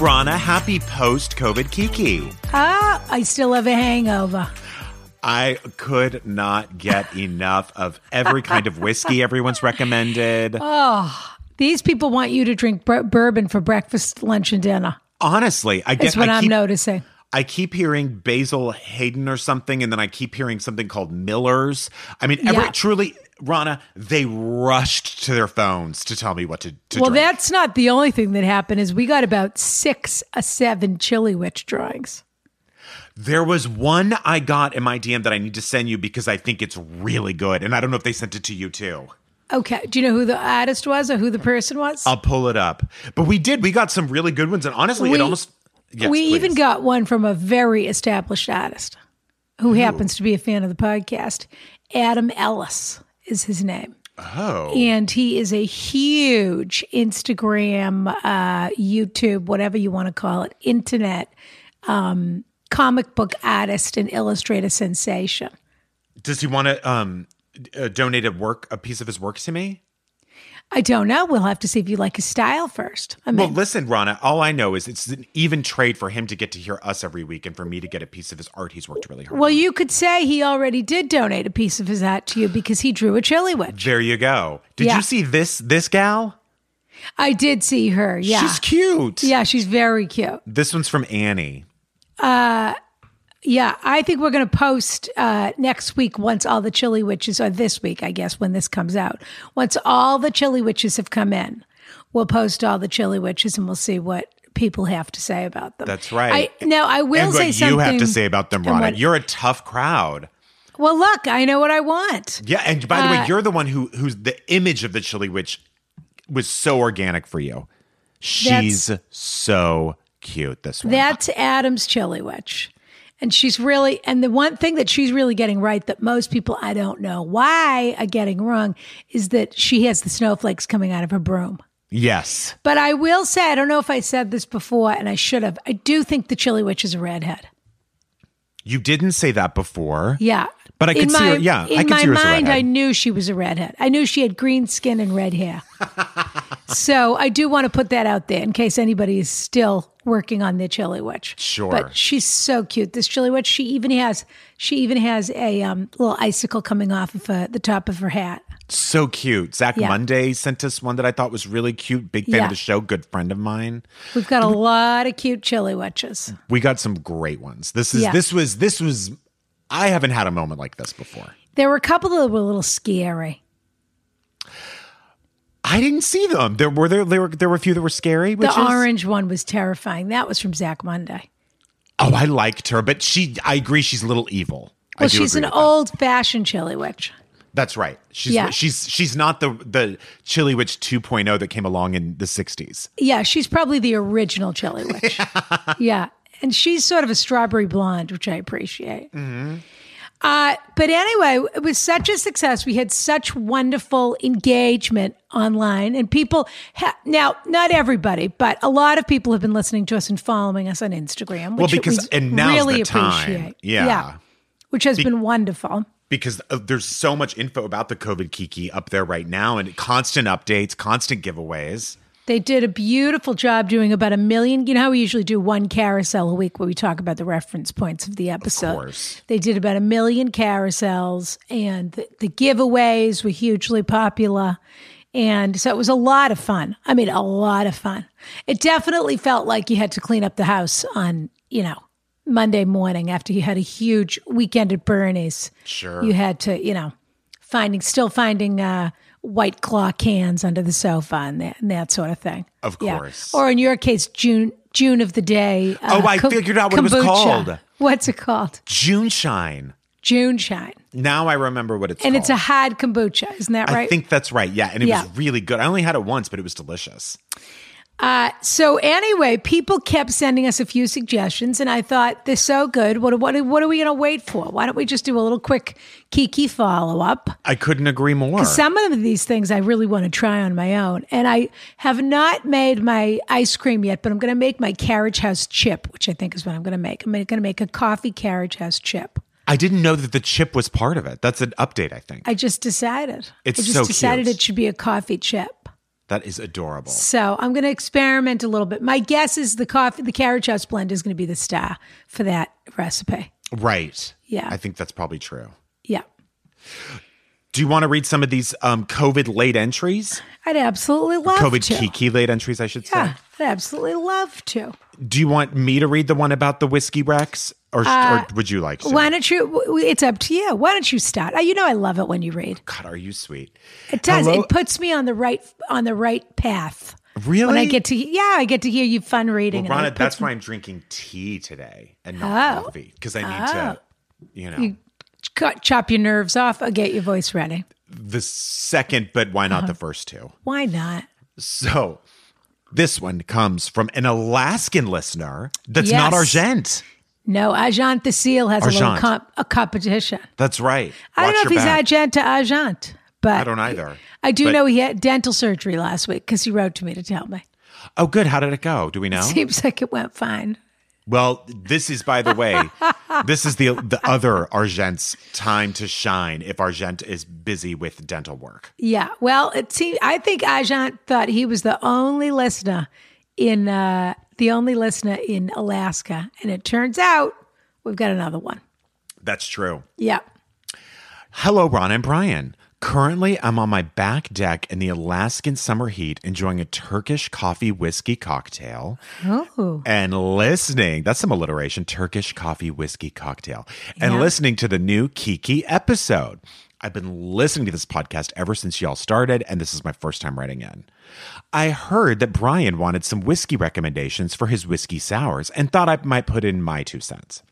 Hi, Rana. Happy post COVID Kiki. Ah, I still have a hangover. I could not get enough of every kind of whiskey everyone's recommended. Oh, these people want you to drink bur- bourbon for breakfast, lunch, and dinner. Honestly, I That's what I I'm keep, noticing. I keep hearing Basil Hayden or something, and then I keep hearing something called Miller's. I mean, every, Yeah. truly, Rana, they rushed to their phones to tell me what to, to Well, drink. that's not the only thing that happened. Is we got about six, a seven chili witch drawings. There was one I got in my DM that I need to send you because I think it's really good, and I don't know if they sent it to you too. Okay, do you know who the artist was or who the person was? I'll pull it up. But we did. We got some really good ones, and honestly, We- it almost. Yes, we even got one from a very established artist who happens to be a fan of the podcast. Adam Ellis is his name. Oh, And he is a huge Instagram, uh, YouTube, whatever you want to call it, internet um, comic book artist and illustrator sensation. does he want to um uh, donate a work a piece of his work to me? I don't know. We'll have to see if you like his style first. I mean, Well, listen, Rana. All I know is it's an even trade for him to get to hear us every week, and for me to get a piece of his art. He's worked really hard. well, on. you could say he already did donate a piece of his art to you because he drew a chili witch. there you go. Did Yeah. you see this this gal? I did see her. Yeah. She's cute. yeah, she's very cute. This one's from Annie. Uh, Yeah, I think we're going to post uh, next week once all the chili witches, or this week, I guess, when this comes out. Once all the chili witches have come in, we'll post all the chili witches and we'll see what people have to say about them. That's right. I, now, I will and say what something. you have to say about them, what- You're a tough crowd. well, look, I know what I want. Yeah, and by the Uh, way, you're the one who who's the image of the chili witch was so organic for you. She's so cute. This one. That's Adam's chili witch. And she's really, and the one thing that she's really getting right that most people I don't know why are getting wrong is that she has the snowflakes coming out of her broom. yes. But I will say, I don't know if I said this before, and I should have. I do think the Chili Witch is a redhead. You didn't say that before. Yeah. But I could see her- yeah, I In could my see her as a mind, I knew she was a redhead. I knew she had green skin and red hair. so I do want to put that out there in case anybody is still working on their Chili Witch. Sure. But she's so cute. This Chili Witch. She even has. She even has a um, little icicle coming off of uh, the top of her hat. So cute. Zach Yeah. Monday sent us one that I thought was really cute. Big fan Yeah. of the show. Good friend of mine. We've got a lot of cute Chili Witches. We got some great ones. This is Yeah. this was this was I haven't had a moment like this before. There were a couple that were a little scary. I didn't see them. There were there there were there were a few that were scary. Which The is, orange one was terrifying. That was from Zach Monday. Oh, I liked her, but she. I agree. She's a little evil. Well, she's an old fashioned chili witch. That's right. She's Yeah. she's she's not the the Chili Witch 2.0 that came along in the 60s. Yeah, she's probably the original chili witch. yeah. And she's sort of a strawberry blonde, which I appreciate. Mm-hmm. Uh, but anyway, it was such a success. We had such wonderful engagement online, and people ha- now not everybody, but a lot of people have been listening to us and following us on Instagram. Which Well, because- we and now's really the time. appreciate. Yeah. which has been wonderful. Because uh, there's so much info about the COVID Kiki up there right now, and constant updates, constant giveaways. They did a beautiful job doing about a million. You know how we usually do one carousel a week where we talk about the reference points of the episode? course. They did about a million carousels, and the, the giveaways were hugely popular. And so it was a lot of fun. I mean, a lot of fun. It definitely felt like you had to clean up the house on, you know, Monday morning after you had a huge weekend at Bernie's. Sure. You had to, you know, finding, still finding uh, white claw cans under the sofa and that, and that sort of thing. Of Yeah. course. Or in your case, June June of the day. uh, Oh, I figured out what it was called. What's it called? June shine. June shine, Now I remember what it's called. and called. it's a hard kombucha, isn't that right? I think that's right. Yeah, and it Yeah. was really good. I only had it once, but it was delicious. Uh, so anyway, people kept sending us a few suggestions, and I thought they're so good. What what what are we going to wait for? Why don't we just do a little quick Kiki follow up? I couldn't agree more. Some of these things I really want to try on my own, and I have not made my ice cream yet, but I'm going to make my Carriage House chip, which I think is what I'm going to make. I'm going to make a coffee Carriage House chip. I didn't know that the chip was part of it. That's an update, I think. I just decided. It's I just so decided cute. it should be a coffee chip. That is adorable. So I'm going to experiment a little bit. My guess is the coffee, the Carriage House blend is going to be the star for that recipe. Right. Yeah. I think that's probably true. Yeah. Do you want to read some of these um, COVID late entries? I'd absolutely love COVID to. Kiki late entries, I should say. I'd absolutely love to. Do you want me to read the one about the whiskey wrecks, or, or would you like to? Uh, Why don't you? It's up to you. Why don't you start? Uh, You know, I love it when you read. God, are you sweet? It does. Hello? It puts me on the right on the right path. Really? When I get to yeah, I get to hear you fun reading. Well, Ronna, that's me- why I'm drinking tea today and not Oh. coffee because I need to, you know, You cut, chop your nerves off. Or get your voice ready. the second, but why Uh-huh. not the first two? Why not? So this one comes from an Alaskan listener that's not Yes. Argent. No, Agent the Seal has a little comp, a competition. That's right. I don't know if he's back. Agent to Agent, but I don't either. I do But- know he had dental surgery last week because he wrote to me to tell me. Oh, good. How did it go? Do we know? Seems like it went fine. Well, this is, by the way, this is the the other Argent's time to shine if Argent is busy with dental work. Yeah. Well, it seems I think Argent thought he was the only listener in uh, the only listener in Alaska, and it turns out we've got another one. That's true. Yeah. Hello, Ron and Brian. Currently, I'm on my back deck in the Alaskan summer heat, enjoying a Turkish coffee whiskey cocktail Oh. and listening. That's some alliteration Turkish coffee whiskey cocktail and Yeah. listening to the new Kiki episode. I've been listening to this podcast ever since y'all started, and this is my first time writing in. I heard that Brian wanted some whiskey recommendations for his whiskey sours and thought I might put in my two cents.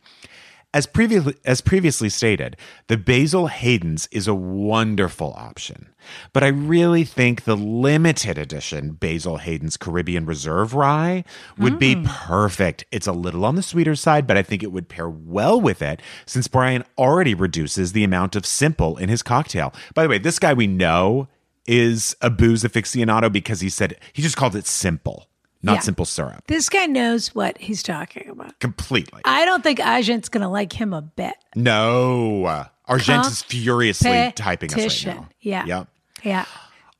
As previously as previously stated, the Basil Hayden's is a wonderful option. But I really think the limited edition Basil Hayden's Caribbean Reserve Rye would be mm. perfect. It's a little on the sweeter side, but I think it would pair well with it since Brian already reduces the amount of simple in his cocktail. By the way, this guy we know is a booze aficionado because he said he just called it simple, not Yeah. simple syrup. This guy knows what he's talking about. Completely. I don't think Argent's going to like him a bit. No. Argent is furiously typing us right now. Yeah. Yep. Yeah.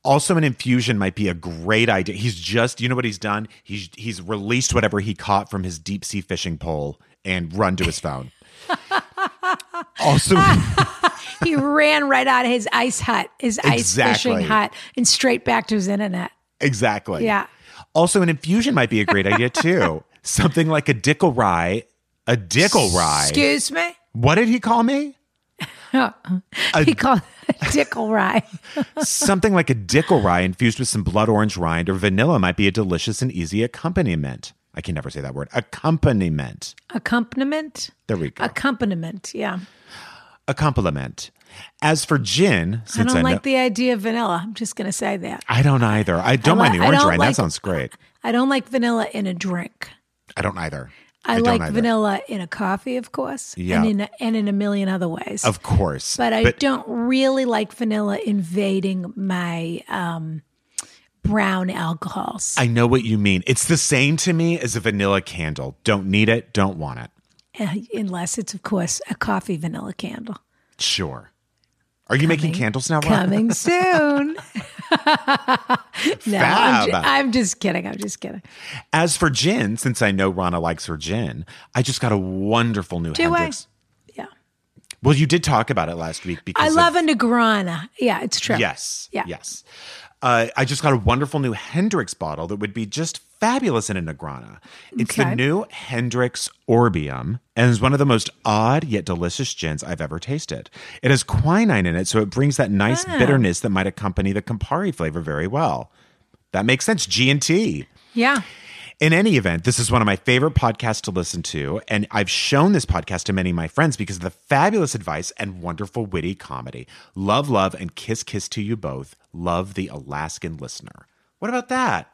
Also, an infusion might be a great idea. He's just, you know what he's done? He's he's released whatever he caught from his deep sea fishing pole and run to his phone. also, He ran right out of his ice hut, his ice fishing hut, and straight back to his internet. exactly. Yeah. Also, an infusion might be a great idea too. Something like a Dickel rye. A Dickel rye. Excuse me? What did he call me? he called a Dickel Rye. Something like a Dickel rye infused with some blood orange rind or vanilla might be a delicious and easy accompaniment. I can never say that word. Accompaniment. Accompaniment? There we go. Accompaniment, yeah. a compliment. As for gin, I since I, don't know, like the idea of vanilla. I'm just going to say that. I don't either. I don't I mind the orange rind. like- that sounds great. I don't like vanilla in a drink. I don't either. I, don't like either. vanilla in a coffee, of course, Yeah. and in a, and in a million other ways. Of course. but I don't really like vanilla invading my um, brown alcohols. I know what you mean. It's the same to me as a vanilla candle. Don't need it, don't want it. Uh, unless it's, of course, a coffee vanilla candle. Sure. Are you making candles now, Ron? Coming soon. no, I'm, ju-. I'm just kidding. I'm just kidding. As for gin, since I know Rana likes her gin, I just got a wonderful new Do I? Yeah. Well, you did talk about it last week because I of- love a Negrana. Yeah, it's true. Yes. Yeah. Yes. Uh, I just got a wonderful new Hendrick's bottle that would be just fabulous in a Negrana. It's Okay. the new Hendrick's Orbium and is one of the most odd yet delicious gins I've ever tasted. It has quinine in it, so it brings that nice Ah. bitterness that might accompany the Campari flavor very well. That makes sense. G and T. Yeah. In any event, this is one of my favorite podcasts to listen to, and I've shown this podcast to many of my friends because of the fabulous advice and wonderful witty comedy. Love, love, and kiss, kiss to you both. Love the Alaskan listener. What about that?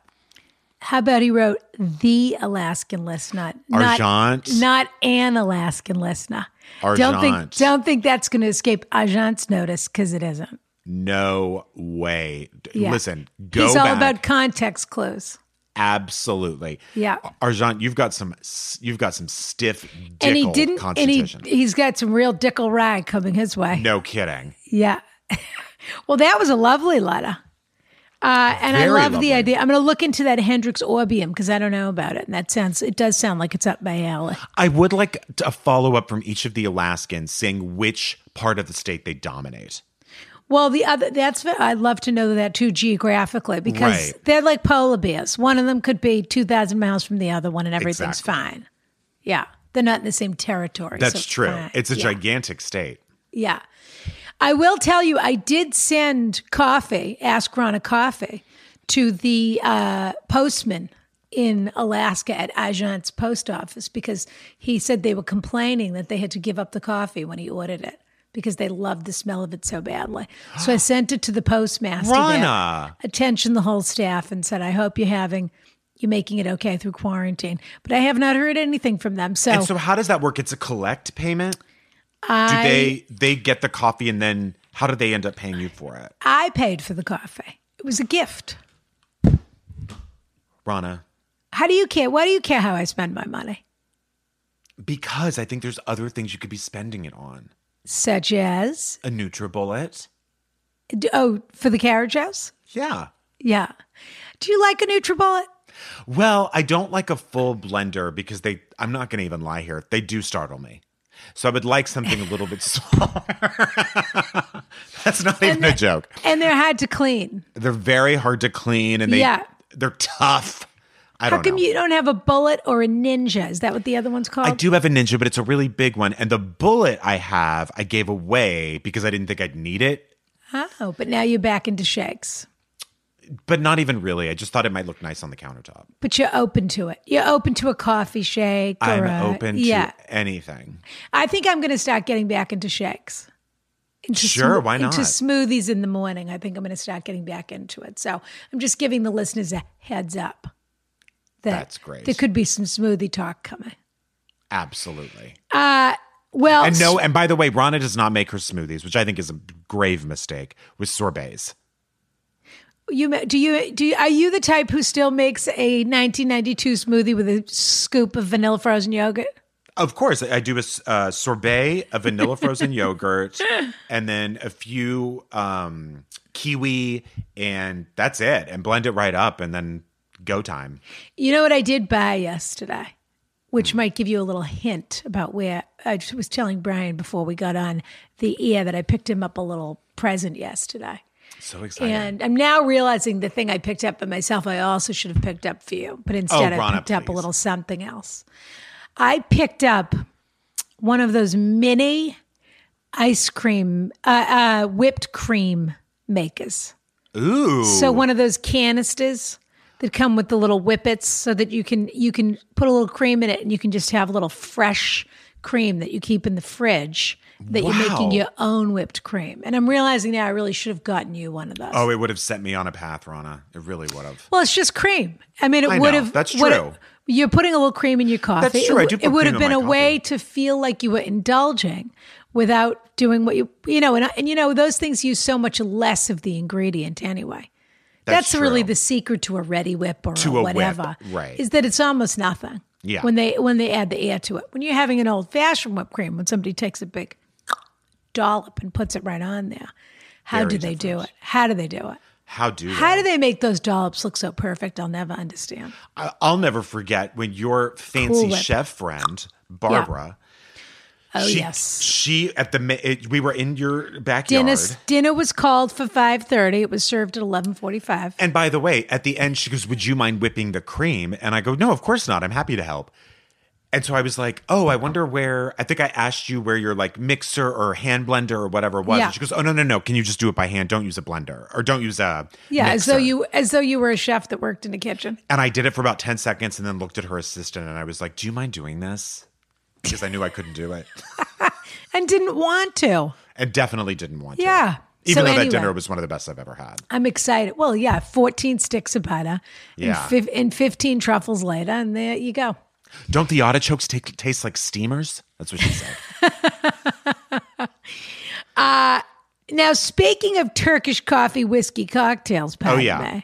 How about he wrote the Alaskan listener, not Argent. not an Alaskan listener. Don't think don't think that's going to escape Agent's notice because it isn't. No way. Yeah. Listen, go He's all back. about context clues. Absolutely. Yeah. Argent, you've got some you've got some stiff dickle and he didn't. And he he's got some real dickle rag coming his way. no kidding. Yeah. well, that was a lovely letter. Uh, and I love lovely. the idea. I'm going to look into that Hendrick's Orbium because I don't know about it. And that sounds, it does sound like it's up my alley. I would like a follow up from each of the Alaskans saying which part of the state they dominate. Well, the other that's I'd love to know that too geographically because Right. they're like polar bears. One of them could be 2,000 miles from the other one and everything's Exactly. fine. Yeah. They're not in the same territory. so That's true. fine. It's a Yeah. gigantic state. Yeah. I will tell you, I did send coffee, Ask Ron a coffee, to the uh, postman in Alaska at Agent's post office because he said they were complaining that they had to give up the coffee when he ordered it because they loved the smell of it so badly. So I sent it to the postmaster. there. Rana. Attention the whole staff and said, I hope you're having, you're making it okay through quarantine. But I have not heard anything from them. So, And so how does that work? It's a collect payment? I, Do they they get the coffee and then how do they end up paying you for it? I paid for the coffee. It was a gift. Rana, How do you care? Why do you care how I spend my money? because I think there's other things you could be spending it on. Such as, A NutriBullet. d- oh, for the carriage house? Yeah. Yeah. Do you like a NutriBullet? Well, I don't like a full blender because they I'm not going to even lie here. They do startle me. So I would like something a little bit smaller. That's not even a joke. And they're hard to clean. They're very hard to clean and they Yeah. they're tough. I How come know. you don't have a bullet or a ninja? Is that what the other one's called? I do have a ninja, but it's a really big one. And the bullet I have, I gave away because I didn't think I'd need it. Oh, but now you're back into shakes. But not even really. I just thought it might look nice on the countertop. But you're open to it. You're open to a coffee shake. I'm a- open Yeah. to anything. I think I'm going to start getting back into shakes. Into Sure, smo- why not? Into smoothies in the morning. I think I'm going to start getting back into it. So I'm just giving the listeners a heads up. That That's great. There could be some smoothie talk coming. Absolutely. Well, And no, and by the way, Rana does not make her smoothies, which I think is a grave mistake with sorbets. you do you do you, are you the type who still makes a 1992 smoothie with a scoop of vanilla frozen yogurt? Of course, I do a uh, sorbet, a vanilla frozen yogurt, and then a few um, kiwi, and that's it. And blend it right up, and then go time. You know what I did buy yesterday, which might give you a little hint about where I was telling Brian before we got on the air that I picked him up a little present yesterday. So exciting. And I'm now realizing the thing I picked up for myself, I also should have picked up for you. But instead, I Rana, picked up a little something else. I picked up one of those mini ice cream, uh, uh, whipped cream makers. Ooh. So one of those canisters that come with the little whippets, so that you can you can put a little cream in it, and you can just have a little fresh cream that you keep in the fridge. That you're making your own whipped cream. And I'm realizing now I really should have gotten you one of those. Oh, it would have set me on a path, Rana. It really would have. Well, it's just cream. I mean, it I would know. have. That's true. have- you're putting a little cream in your coffee. That's true. It, I do it would have been a my way to feel like you were indulging without doing what you, you know, and, and you know, those things use so much less of the ingredient anyway. That's That's, really the secret to a ready whip or To a a whip, whatever. right. Is that it's almost nothing. Yeah. When they when they add the air to it. When you're having an old fashioned whipped cream, when somebody takes a big dollop and puts it right on there, how Very do they do it? How do they do it? How do How they? do they make those dollops look so perfect? I'll never understand. I- I'll never forget when your fancy Whip. chef friend, Barbara, Oh she, yes. She at the it, we were in your backyard. Dinner dinner was called for five thirty. It was served at eleven forty five. And by the way, at the end, she goes, Would you mind whipping the cream? And I go, No, of course not. I'm happy to help. And so I was like, Oh, I wonder where. I think I asked you where your like mixer or hand blender or whatever was. Yeah. And she goes, Oh, no, no, no. Can you just do it by hand? Don't use a blender or don't use a. Yeah, as though you as though you were a chef that worked in a kitchen. And I did it for about 10 seconds and then looked at her assistant and I was like, Do you mind doing this? Because I knew I couldn't do it And didn't want to. and definitely didn't want to. Yeah. Even So though anyway. that dinner was one of the best I've ever had. I'm excited. Well, yeah, 14 sticks of butter Yeah. and, fif- and 15 truffles later, and there you go. Don't the artichokes take, taste like steamers? That's what she said. Uh, now, speaking of Turkish coffee whiskey cocktails, Padme, Oh, yeah.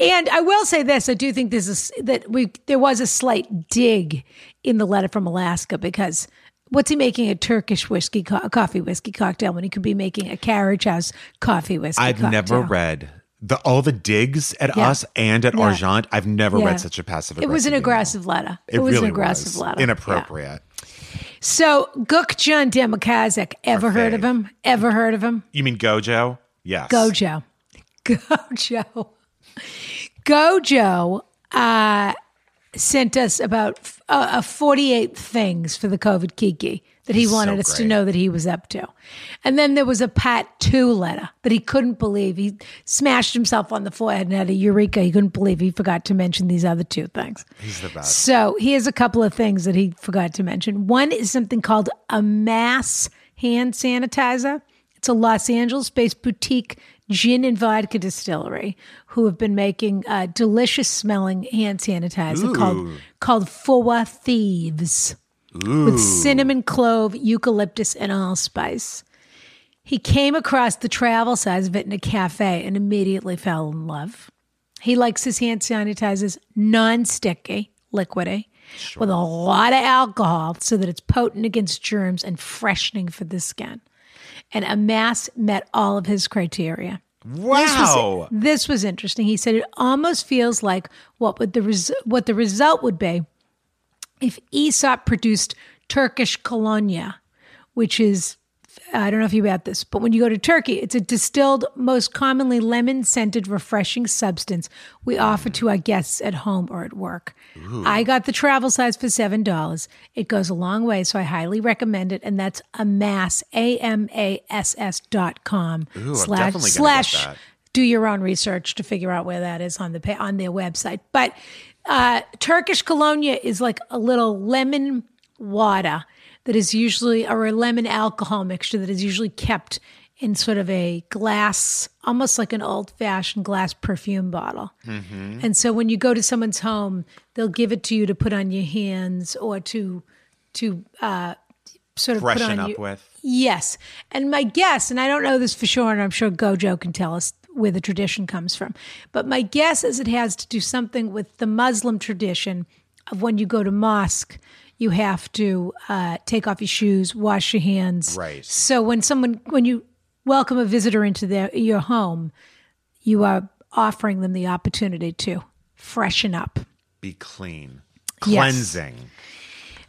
and I will say this: I do think there's a s that we there was a slight dig in the letter from Alaska because what's he making a Turkish whiskey co- coffee whiskey cocktail when he could be making a carriage house coffee whiskey? I've cocktail? never read the all the digs at Yeah. us and at Yeah. Argent. I've never Yeah. read such a passive. It was an email. aggressive letter. It, was really an aggressive was letter. Inappropriate. So Gukjan Demakazik, ever Our heard of him? Ever heard of him? You mean Gojo? Yes. Gojo. Gojo. Gojo uh, sent us about uh, uh, 48 things for the COVID Kiki that he wanted so us to know that he was up to. And then there was a Pat 2 letter that he couldn't believe. He smashed himself on the forehead and had a eureka. He couldn't believe he forgot to mention these other two things. He's the best. So here's a couple of things that he forgot to mention. One is something called Amass hand sanitizer. It's a Los Angeles based boutique gin and vodka distillery who have been making uh, delicious smelling hand sanitizer called called Four Thieves with cinnamon, clove, eucalyptus, and allspice. He came across the travel size of it in a cafe and immediately fell in love. He likes his hand sanitizers non sticky, liquidy, with a lot of alcohol so that it's potent against germs and freshening for the skin. And Amass met all of his criteria. This was, Wow. this was interesting. He said it almost feels like what would the res- what the result would be if Aesop produced Turkish colonia, which is I don't know if you about this, but when you go to Turkey, it's a distilled, most commonly lemon scented, refreshing substance we offer to our guests at home or at work. I got the travel size for $7. It goes a long way, so I highly recommend it. And that's amass, A M A S S dot com I'm slash, definitely gonna get slash do your own research to figure out where that is on the on their website. But uh, Turkish colonia is like a little lemon water that is usually or a lemon alcohol mixture that is usually kept in sort of a glass, almost like an old fashioned glass perfume bottle. Mm-hmm. And so when you go to someone's home, they'll give it to you to put on your hands or to to uh, sort of put Freshen on up with. Yes. And my guess, and I don't know this for sure, and I'm sure Gojo can tell us where the tradition comes from, but my guess is it has to do something with the Muslim tradition of when you go to mosque, you have to uh, take off your shoes, wash your hands. Right. So when someone, when you welcome a visitor into their, your home, you are offering them the opportunity to freshen up. Be clean. Yes. Cleansing.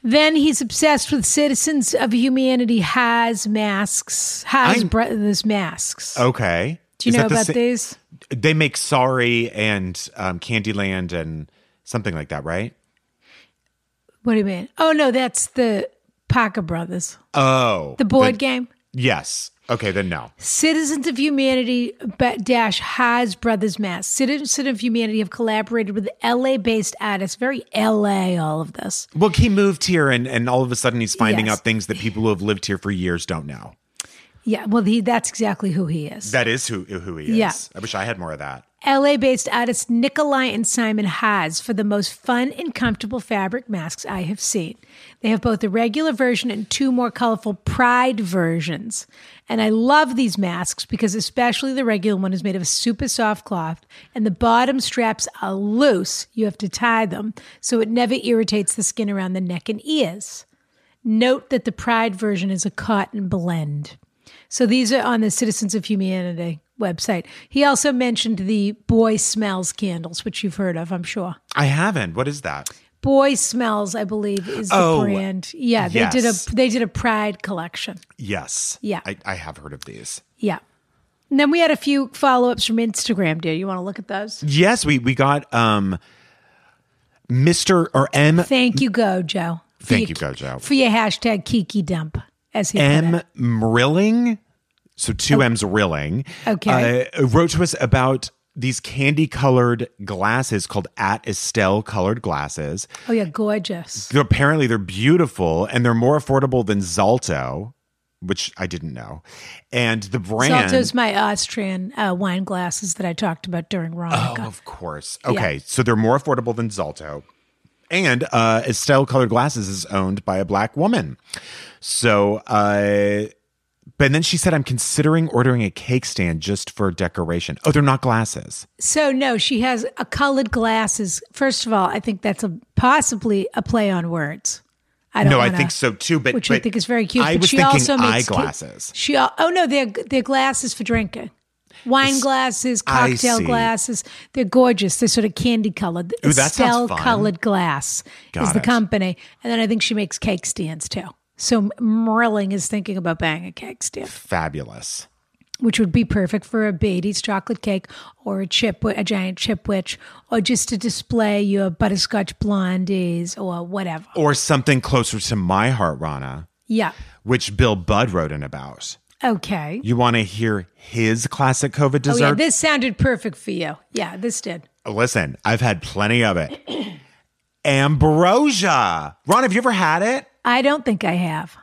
Then he's obsessed with Citizens of Humanity has masks, Haas Brothers masks. Okay. Do you Is know the about sa- these? They make Sorry and um, Candyland and something like that, right? What do you mean? Oh no, that's the Parker Brothers, Oh. the board the- game. Yes. Okay, then no. Citizens of Humanity dash Haas Brothers masks. Citizens of Humanity have collaborated with LA-based artists. Very LA, all of this. Well, he moved here and, and all of a sudden he's finding Yes. out things that people who have lived here for years don't know. Yeah, well, he that's exactly who he is. That is who who he is. Yeah. I wish I had more of that. LA based artists Nikolai and Simon Haas for the most fun and comfortable fabric masks I have seen. They have both a regular version and two more colorful Pride versions. And I love these masks because, especially the regular one, is made of a super soft cloth and the bottom straps are loose. You have to tie them so it never irritates the skin around the neck and ears. Note that the Pride version is a cotton blend. So these are on the Citizens of Humanity website. He also mentioned the Boy Smells candles, which you've heard of, I'm sure. I haven't. What is that? Boy Smells, I believe, is the Oh, brand. Yeah, they did a they did a Pride collection. Yes. Yeah. I, I have heard of these. Yeah. And then we had a few follow ups from Instagram, dear. You want to look at those? Yes, we we got um Mr. or M Thank you, Gojo. Thank your- you, Gojo. For your hashtag Kiki dump, as he put M it. Mrilling, so two M's Rilling, Okay. uh, wrote to us about these candy colored glasses called At Estelle colored glasses. Oh, yeah, gorgeous. They're, apparently, they're beautiful and they're more affordable than Zalto, which I didn't know. And the brand. Zalto's my Austrian uh, wine glasses that I talked about during Oh, of course. Okay, so they're more affordable than Zalto. And uh, Estelle Colored Glasses is owned by a black woman. So, uh, but then she said, I'm considering ordering a cake stand just for decoration. Oh, they're not glasses. So no, she has a colored glasses. First of all, I think that's a possibly a play on words. I don't know. No, I wanna- think so too. But which I think is very cute. I but was she thinking also makes eyeglasses. She oh no, they're they're glasses for drinking. Wine glasses, cocktail glasses. They're gorgeous. They're sort of candy colored. Ooh, fun. colored glass Got is the company. And then I think she makes cake stands too. So Merling is thinking about buying a cake stand, Fabulous. which would be perfect for a Beatty's chocolate cake or a chip, a giant chip witch, or just to display your butterscotch blondies or whatever. Or something closer to my heart, Rana, Yeah. which Bill Budd wrote in about. Okay. You want to hear his classic COVID Oh dessert? yeah, this sounded perfect for you. Yeah, this did. Listen, I've had plenty of it. Ambrosia. Ron, have you ever had it? I don't think I have.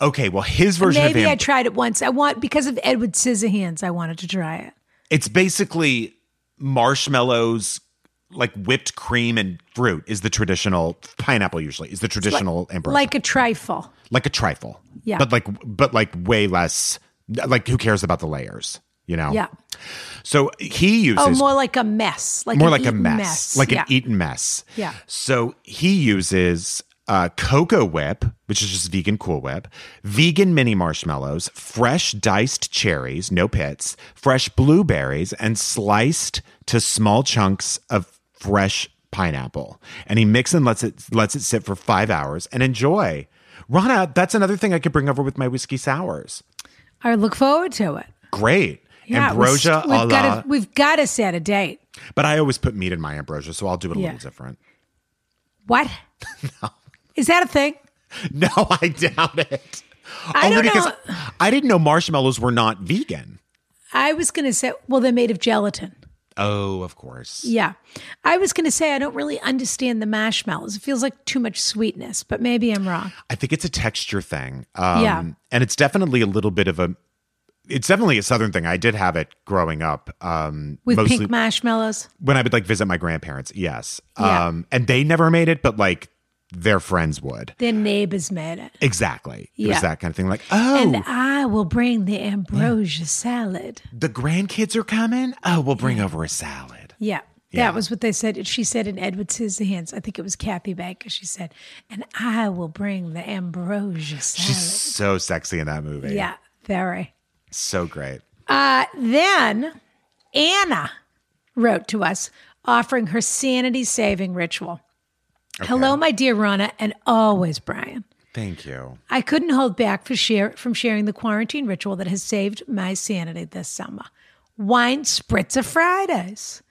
Okay, well, his version Maybe of I Am- tried it once. I want because of Edward Scissorhands. I wanted to try it. it's basically marshmallows, like whipped cream and fruit is the traditional pineapple. Usually is the traditional ambrosia, Like a trifle. like a trifle. Yeah. but like but like way less. Like who cares about the layers? You know. Yeah. So he oh, uses Oh, more like a mess. Like more like a Eton mess, like yeah. an Eton mess. Yeah. So he uses uh, CocoWhip, which is just vegan Cool Whip, vegan mini marshmallows, fresh diced cherries, no pits, fresh blueberries, and sliced to small chunks of fresh pineapple. And he mixes and lets it lets it sit for five hours and enjoy. Rana, that's another thing I could bring over with my whiskey sours. I look forward to it. Great. Yeah, ambrosia we've, got to we've got to set a date. but I always put meat in my ambrosia, so I'll do it a Yeah. little different. What? Is that a thing? No, I doubt it. I Only don't because know. I didn't know marshmallows were not vegan. I was going to say, well, they're made of gelatin. Oh, of course. Yeah. I was going to say, I don't really understand the marshmallows. It feels like too much sweetness, but maybe I'm wrong. I think it's a texture thing. Um, Yeah. And it's definitely a little bit of a, it's definitely a Southern thing. I did have it growing up. Um, With mostly pink marshmallows. when I would like visit my grandparents. Yes. Yeah. Um, and they never made it, but like their friends would. Their neighbors made it. Exactly. It Yeah. was that kind of thing. Like, oh, And I will bring the ambrosia salad. the grandkids are coming. Oh, we'll bring over a salad. Yeah. Yeah. That was what they said. She said in Edward Scissorhands, I think it was Kathy Baker. She said, and I will bring the ambrosia salad. She's so sexy in that movie. yeah, very. So great. Uh, then Anna wrote to us offering her sanity saving ritual. Hello, my dear Rana, and always Brian. Thank you. I couldn't hold back for share, from sharing the quarantine ritual that has saved my sanity this summer. Wine spritzer Fridays.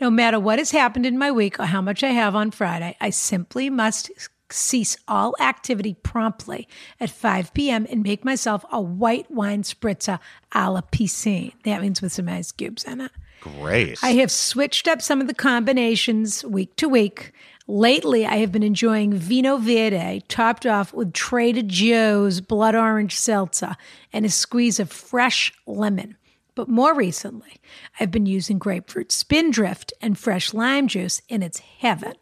No matter what has happened in my week or how much I have on Friday, I simply must cease all activity promptly at 5 p.m. and make myself a white wine spritzer a la piscine. That means with some ice cubes in it. Great. I have switched up some of the combinations week to week. Lately, I have been enjoying Vinho Verde topped off with Trader Joe's blood orange seltzer and a squeeze of fresh lemon. But more recently, I've been using grapefruit spindrift and fresh lime juice, and it's heaven.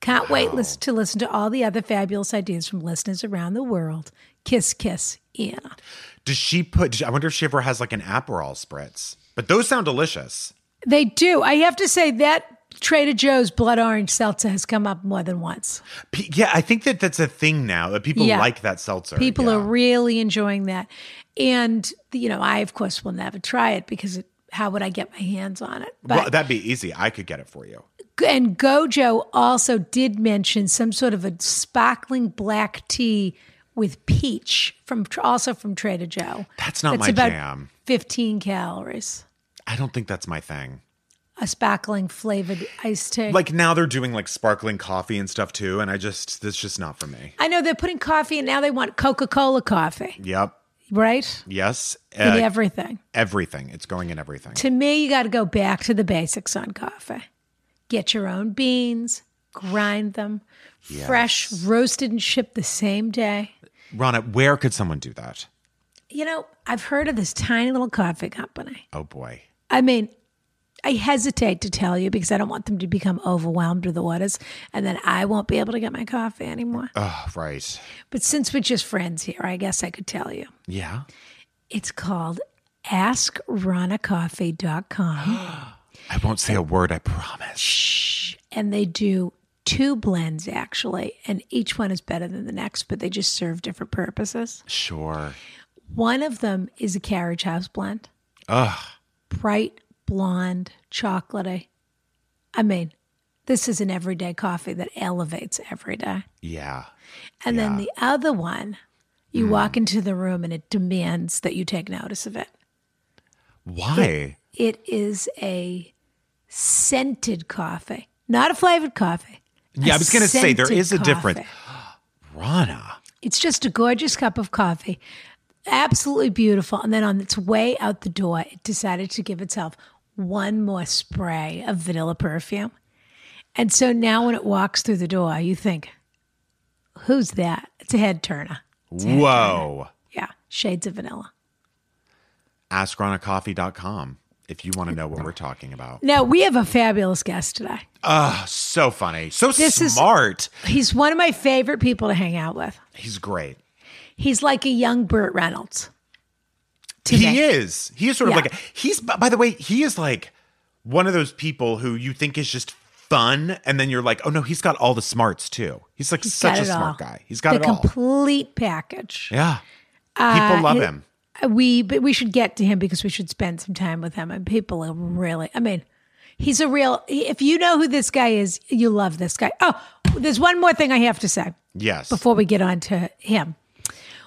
Can't wait lis- to listen to all the other fabulous ideas from listeners around the world. Kiss, kiss, Anna. Does she put? I wonder if she ever has like an Aperol spritz. But those sound delicious. They do. I have to say that Trader Joe's blood orange seltzer has come up more than once. P- yeah, I think that that's a thing now. That people Yeah. like that seltzer. People yeah. are really enjoying that. And, you know, I, of course, will never try it because it, how would I get my hands on it? But Well, that'd be easy. I could get it for you. And Gojo also did mention some sort of a sparkling black tea with peach from also from Trader Joe. That's not my about jam. 15 calories. I don't think that's my thing. A sparkling flavored iced tea. Like now they're doing like sparkling coffee and stuff too, and I just that's just not for me. I know they're putting coffee and now they want Coca-Cola coffee, Yep. right? Yes. In Uh, everything. everything. It's going in everything. To me, you got to go back to the basics on coffee. Get your own beans, grind them, fresh, roasted, and shipped the same day. Rana, where could someone do that? You know, I've heard of this tiny little coffee company. Oh boy. I mean, I hesitate to tell you because I don't want them to become overwhelmed with the orders, and then I won't be able to get my coffee anymore. Oh, right. But since we're just friends here, I guess I could tell you. Yeah. It's called askronacoffee.com. I won't say a word, I promise. Shh. and they do two blends actually, and each one is better than the next, but they just serve different purposes. Sure. One of them is a carriage house blend, Ugh. bright blonde, chocolatey. I mean, this is an everyday coffee that elevates every day. Yeah. And then the other one, you hmm. walk into the room and it demands that you take notice of it. Why? It is a scented coffee, not a flavored coffee. Yeah, I was gonna say, there is a difference. Rana. It's just a gorgeous cup of coffee. Absolutely beautiful. And then on its way out the door, it decided to give itself one more spray of vanilla perfume. And so now when it walks through the door, you think, who's that? It's a head turner. Whoa. Yeah, shades of vanilla. AskRanaCoffee.com if you want to know what we're talking about. Now, we have a fabulous guest today. Ah, so funny. So This is- smart. He's one of my favorite people to hang out with. He's great. He's like a young Burt Reynolds. To He is. He is sort of like a, he's by the way, he is like one of those people who you think is just fun and then you're like, "Oh no, he's got all the smarts too." He's like such a smart all. guy. He's got the it all. complete package. yeah. Uh, people love him. Uh, we but we should get to him because we should spend some time with him. And people are really, I mean, he's a real. If you know who this guy is, you love this guy. Oh, there's one more thing I have to say Yes. before we get on to him.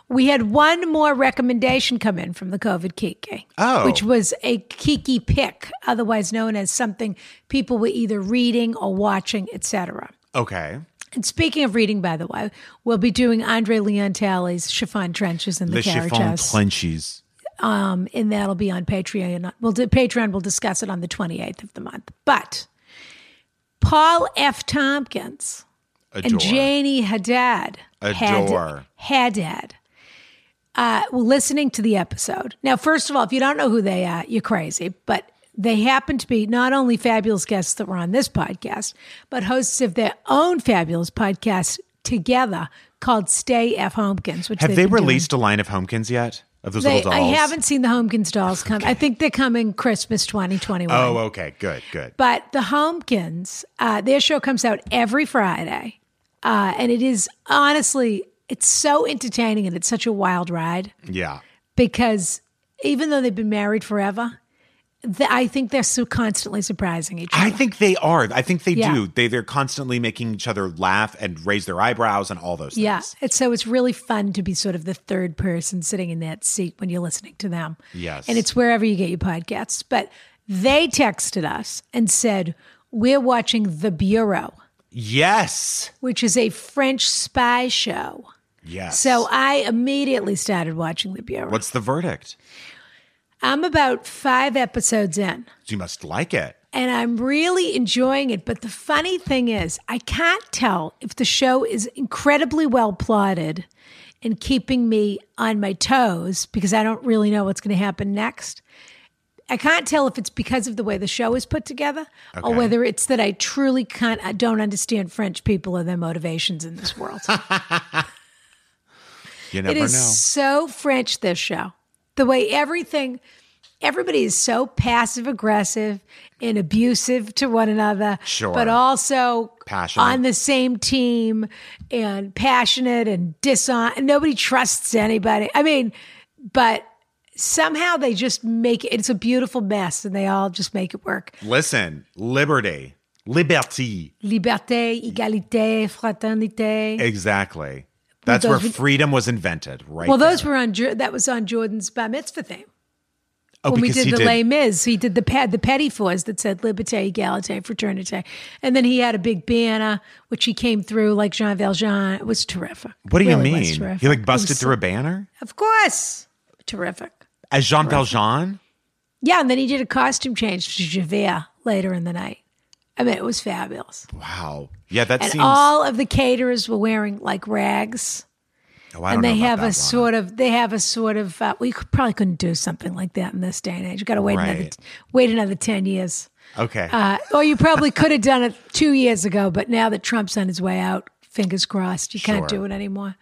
We had one more recommendation come in from the COVID Kiki, Oh. which was a Kiki pick, otherwise known as something people were either reading or watching, etc. Okay. And speaking of reading, by the way, we'll be doing Andre Leon Talley's Chiffon Trenches in the, The Carriage chiffon House. clenchies. Um, and that'll be on Patreon. We'll do Patreon. We'll discuss it on the 28th of the month. But Paul F. Tompkins Adore. and Janie Haddad. Adore. Haddad. Uh, well, listening to the episode. Now, first of all, if you don't know who they are, you're crazy. But they happen to be not only fabulous guests that were on this podcast, but hosts of their own fabulous podcast together called Stay F. Homekins. Which Have they been doing. released a line of Homekins yet? Of those They, little I haven't seen the Homekins dolls come. I think they're coming Christmas 2021. Oh, okay. Good, good. But the Homekins, uh, their show comes out every Friday. Uh, and it is honestly, it's so entertaining and it's such a wild ride Yeah. because even though they've been married forever, th- I think they're so constantly surprising each other. I think they are. I think they Yeah. do. They they're constantly making each other laugh and raise their eyebrows and all those things. yeah. It's, so it's really fun to be sort of the third person sitting in that seat when you're listening to them. Yes. And it's wherever you get your podcasts. But they texted us and said, We're watching The Bureau, Yes. which is a French spy show. Yes. So I immediately started watching The Bureau. what's the verdict? I'm about five episodes in. You must like it. and I'm really enjoying it. But the funny thing is, I can't tell if the show is incredibly well plotted and keeping me on my toes because I don't really know what's going to happen next. I can't tell if it's because of the way the show is put together or whether it's that I truly can't, I don't understand French people or their motivations in this world. You never is know. so French, this show. The way everything, everybody is so passive aggressive and abusive to one another, Sure. but also Passionate. on the same team and passionate and dishonest. Nobody trusts anybody. I mean, but somehow they just make it, it's a beautiful mess and they all just make it work. Listen, Liberty. Liberty. Liberté, égalité, fraternité. Exactly. That's where those freedom was invented, right? well, those there. were on that was on Jordan's bar mitzvah theme. oh, when we did he the Les Mis, he did the pad, the petit fours that said "Liberté, Égalité, Fraternité," and then he had a big banner which he came through like Jean Valjean. It was terrific. What do you Really mean? terrific. He like busted was through a banner Of course, terrific. as Jean Valjean. Yeah, and then he did a costume change to Javert later in the night. I mean, it was fabulous. Wow. Yeah, that And seems. all of the caterers were wearing like rags. oh, I and they know about have a one. sort of they have a sort of uh, we could, probably couldn't do something like that in this day and age. You got to wait another wait another ten years. Okay. Uh, or you probably could have done it two years ago, but now that Trump's on his way out, fingers crossed, you can't do it anymore.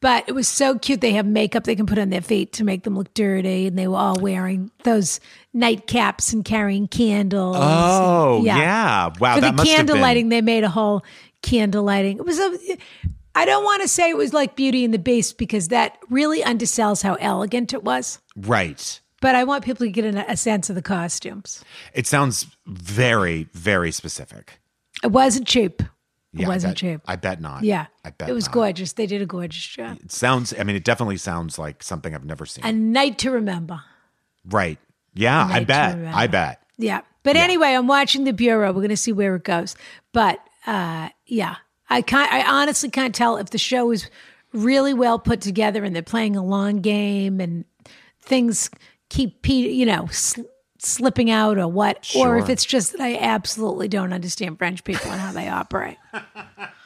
But it was so cute. They have makeup they can put on their feet to make them look dirty, and they were all wearing those nightcaps and carrying candles. oh, yeah. Wow. For that the must have candle lighting, they made a whole candle lighting. It was a. I don't want to say it was like Beauty and the Beast because that really undersells how elegant it was. Right. But I want people to get a, a sense of the costumes. It sounds very, very specific. It wasn't cheap. It Yeah, I wasn't bet- cheap. I bet not. Yeah. I bet It was not. gorgeous. They did a gorgeous job. It sounds. I mean, it definitely sounds like something I've never seen. A night to remember. right. Yeah, I bet. I bet. Yeah. But anyway, I'm watching the bureau. We're going to see where it goes. But uh, yeah, I can't. I honestly can't tell if the show is really well put together and they're playing a long game and things keep you know sl- slipping out or what, or if it's just that I absolutely don't understand French people and how they operate.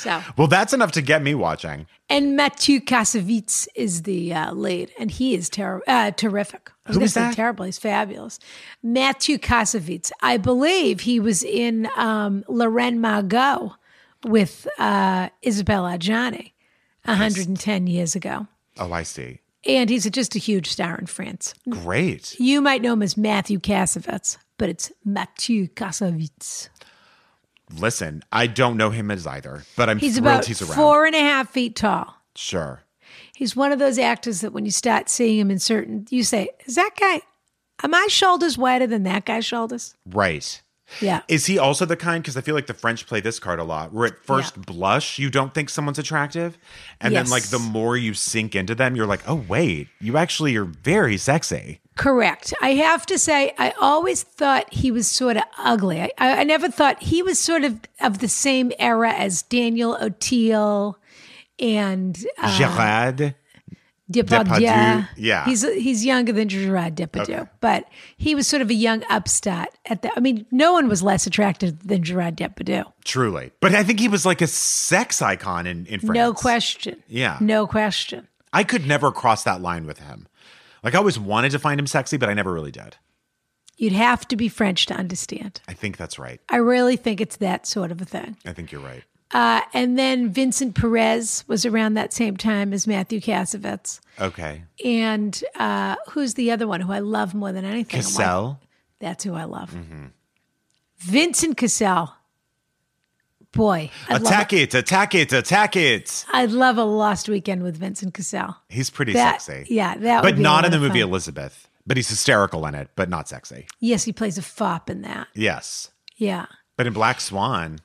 So. Well, that's enough to get me watching. And Mathieu Kassovitz is the uh, lead, and he is ter- uh, terrific. I was Who is that? terrible. He's fabulous. Mathieu Kassovitz. I believe he was in um, La Reine Margot with uh, Isabelle Adjani 110 years ago. Oh, I see. And he's just a huge star in France. Great. You might know him as Matthew Kassovitz, but it's Mathieu Kassovitz. Listen, I don't know him as either, but I'm He's about he's around. four and a half feet tall. Sure. He's one of those actors that when you start seeing him in certain, you say, "Is that guy? Are my shoulders wider than that guy's shoulders?" Right. Yeah, Is he also the kind? Because I feel like the French play this card a lot, where at first Yeah. blush you don't think someone's attractive, and then like the more you sink into them, you're like, oh wait, you actually are very sexy. correct. I have to say, I always thought he was sort of ugly. I, I, I never thought he was sort of of the same era as Daniel Auteuil and uh, Gerard. Depardieu. Depardieu, yeah. he's he's younger than Gerard Depardieu, but he was sort of a young upstart. At the, I mean, no one was less attractive than Gerard Depardieu. Truly, but I think he was like a sex icon in in France. No question. Yeah. no question. I could never cross that line with him. Like I always wanted to find him sexy, but I never really did. You'd have to be French to understand. I think that's right. I really think it's that sort of a thing. I think you're right. Uh, and then Vincent Perez was around that same time as Matthew Kassovitz. Okay. And uh, who's the other one who I love more than anything? I'm like, Cassel. That's who I love. Mm-hmm. Vincent Cassel. Boy, love, Attack it, attack it, attack it. I'd love a lost weekend with Vincent Cassel. He's pretty That, sexy. yeah, that would But not in the movie fun. Elizabeth. But he's hysterical in it, but not sexy. Yes, he plays a fop in that. Yes. Yeah, But in Black Swan,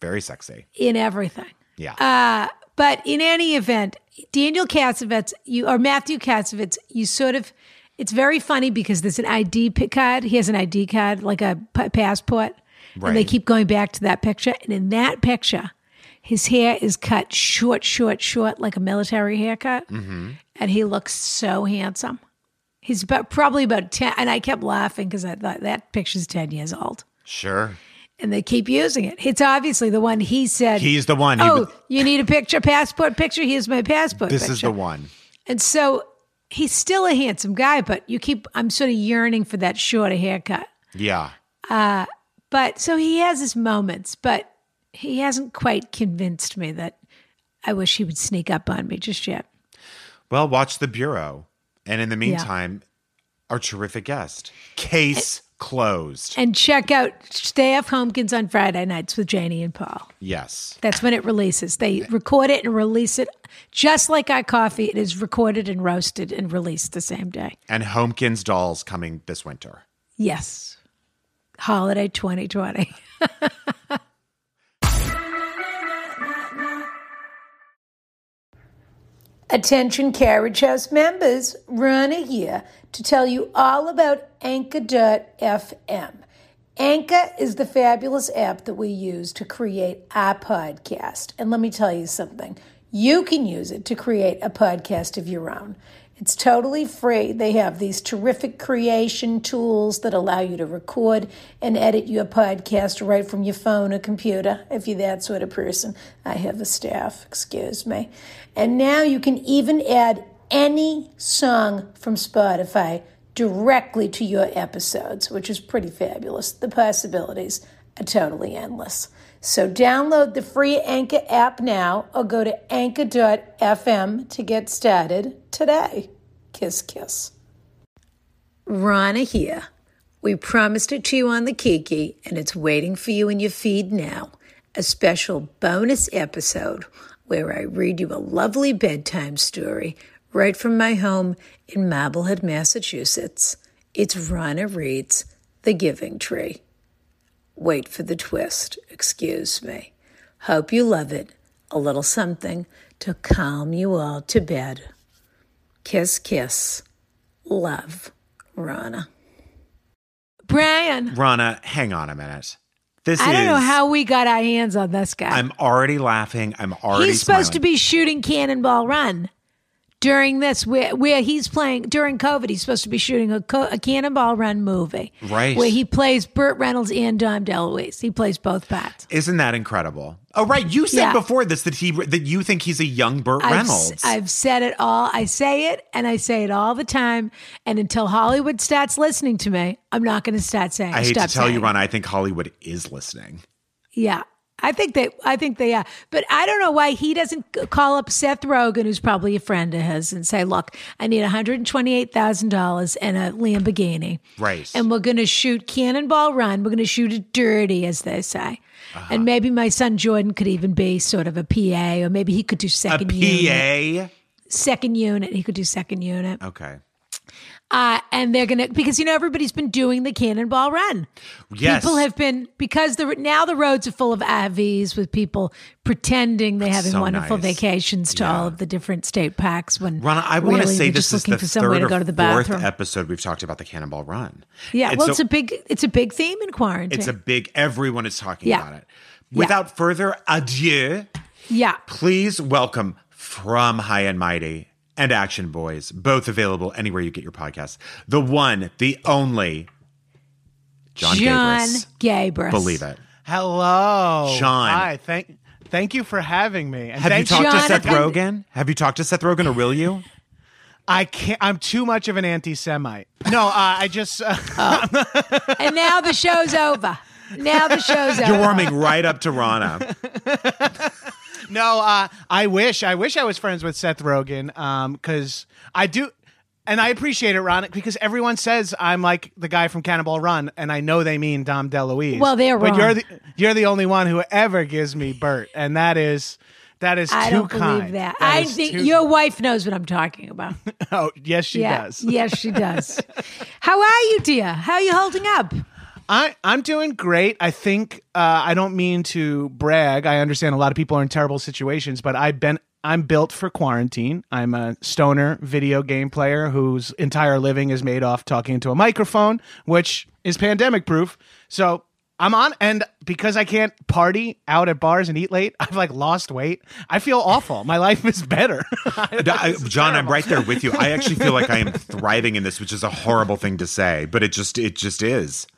very sexy. in everything. Yeah. Uh, But in any event, Daniel Kassovitz, you or Matthew Kassovitz, you sort of. It's very funny because there's an ID card. He has an ID card, like a p- passport, and they keep going back to that picture. And in that picture, his hair is cut short, short, short, like a military haircut, Mm-hmm. and he looks so handsome. He's about probably about ten, and I kept laughing because I thought that picture's ten years old Sure. And they keep using it. It's obviously the one he said. He's the one. He Oh, was- you need a picture, passport picture. Here's my passport. this picture. is the one. And so he's still a handsome guy, but you keep. I'm sort of yearning for that shorter haircut. Yeah. Uh, but so he has his moments, but he hasn't quite convinced me that I wish he would sneak up on me just yet. Well, watch the Bureau. And in the meantime, our terrific guest. Case closed. And check out Stay Off Homekins on Friday nights with Janie and Paul. Yes. That's when it releases. They record it and release it just like our coffee. It is recorded and roasted and released the same day. And Homekins dolls coming this winter. Yes. Holiday 2020. Attention Carriage House members, Rana here to tell you all about Anchor.fm. Anchor is the fabulous app that we use to create our podcast. And let me tell you something you can use it to create a podcast of your own. It's totally free. They have these terrific creation tools that allow you to record and edit your podcast right from your phone or computer, if you're that sort of person. I have a staff, excuse me. And now you can even add any song from Spotify directly to your episodes, which is pretty fabulous. The possibilities are totally endless. So download the free Anchor app now or go to anchor.fm to get started today. Kiss, kiss. Rana here. We promised it to you on the Kiki, and it's waiting for you in your feed now. A special bonus episode where I read you a lovely bedtime story right from my home in Marblehead, Massachusetts. It's Rana Reads The Giving Tree. Wait for the twist, excuse me. Hope you love it. A little something to calm you all to bed. Kiss, kiss. Love, Rana. Brian. Rana, hang on a minute. This I is, don't know how we got our hands on this guy. I'm already laughing. I'm already He's supposed to be shooting Cannonball Run during this, where, where he's playing during COVID. He's supposed to be shooting a, co- a Cannonball Run movie, Right. Where he plays Burt Reynolds and Dom DeLuise. He plays both parts. Isn't that incredible? Oh, right. You said Yeah. before this that he that you think he's a young Burt I've, Reynolds. s- I've said it all. I say it, and I say it all the time. And until Hollywood starts listening to me, I'm not going to start saying. I hate stop to tell you, saying it. Ron. I think Hollywood is listening. Yeah. I think they I think they are. But I don't know why he doesn't call up Seth Rogen, who's probably a friend of his, and say, look, I need $128,000 and a Lamborghini. Right. And we're going to shoot Cannonball Run. We're going to shoot it dirty, as they say. Uh-huh. And maybe my son Jordan could even be sort of a PA, or maybe he could do A second unit. PA. Second unit. He could do second unit. Okay. Uh, and they're going to, because, you know, everybody's been doing the Cannonball Run. Yes. People have been because the now the roads are full of RVs with people pretending they're having so wonderful nice. vacations to all of the different state parks. When Rana, I want to say this is looking the for third to go to the fourth bathroom. episode we've talked about the Cannonball Run. yeah, And well, so it's a big it's a big theme in quarantine. it's a big. Everyone is talking Yeah. about it. Without further adieu, yeah. please welcome from High and Mighty and Action Boys, both available anywhere you get your podcasts. The one, the only, John, John Gabrus. Gabrus. Believe it. Hello, Sean. Hi, thank thank you for having me. And Have you thank talked to Seth Jonathan. Rogen? Have you talked to Seth Rogen or will you? I can't. I'm too much of an anti-Semite. No, uh, I just. Uh, And now the show's over. Now the show's over. You're warming right up to Rana. no, uh, I wish. I wish I was friends with Seth Rogen. because I do. And I appreciate it, Ron, because everyone says I'm like the guy from Cannonball Run, and I know they mean Dom DeLuise. Well, they're but you're the you're the only one who ever gives me Burt, and that is that is I too don't kind. believe that. That I think too- your wife knows what I'm talking about. Oh, yes, she yeah. does. Yes, she does. How are you, dear? How are you holding up? I, I'm doing great. I think uh, I don't mean to brag. I understand a lot of people are in terrible situations, but I've been I'm built for quarantine. I'm a stoner video game player whose entire living is made off talking into a microphone, which is pandemic proof. So I'm on, and because I can't party out at bars and eat late, I've like lost weight. I feel awful. My life is better. I- John, I'm right there with you. I actually feel like I am thriving in this, which is a horrible thing to say, but it just it just is.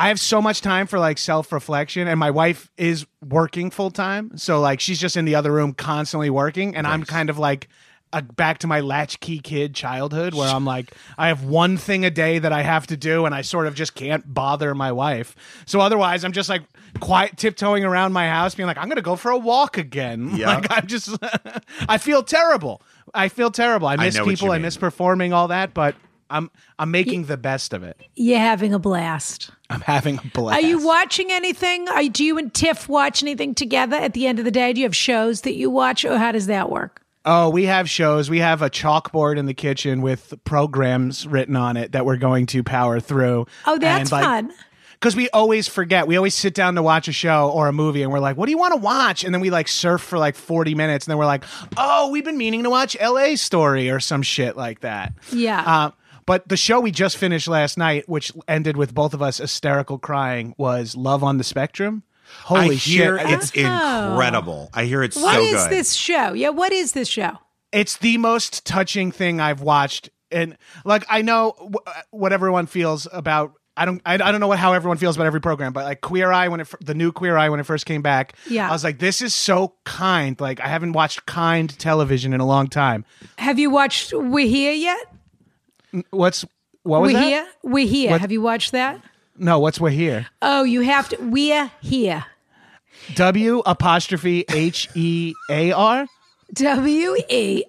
I have so much time for like self reflection, and my wife is working full time. So like she's just in the other room constantly working, and I'm kind of like a, back to my latchkey kid childhood where I'm like I have one thing a day that I have to do, and I sort of just can't bother my wife. So otherwise, I'm just like quiet tiptoeing around my house, being like I'm gonna go for a walk again. Yep. Like I'm just I feel terrible. I feel terrible. I miss you people. I miss performing all that, but. I'm I'm making the best of it. You're having a blast. I'm having a blast. Are you watching anything? Are, do you and Tiff watch anything together at the end of the day? Do you have shows that you watch, or how does that work? Oh, we have shows. We have a chalkboard in the kitchen with programs written on it that we're going to power through. Oh, that's like, fun. because we always forget. We always sit down to watch a show or a movie, and we're like, "What do you want to watch?" And then we like surf for like forty minutes, and then we're like, "Oh, we've been meaning to watch L.A. Story or some shit like that." Yeah. Uh, but the show we just finished last night, which ended with both of us hysterical crying, was Love on the Spectrum. Holy I hear shit! it's oh. incredible. I hear it's What so is good. this show? Yeah, what is this show? it's the most touching thing I've watched. And like, I know w- uh, what everyone feels about. I don't. I, I don't know what how everyone feels about every program, but like Queer Eye when it the new Queer Eye when it first came back, Yeah. I was like, this is so kind. Like I haven't watched kind television in a long time. Have you watched We're Here yet? What's what was We're that? Here? We're Here. What- Have you watched that? No, what's we're here? Oh, you have to. We're Here. W apostrophe H E A R. W E.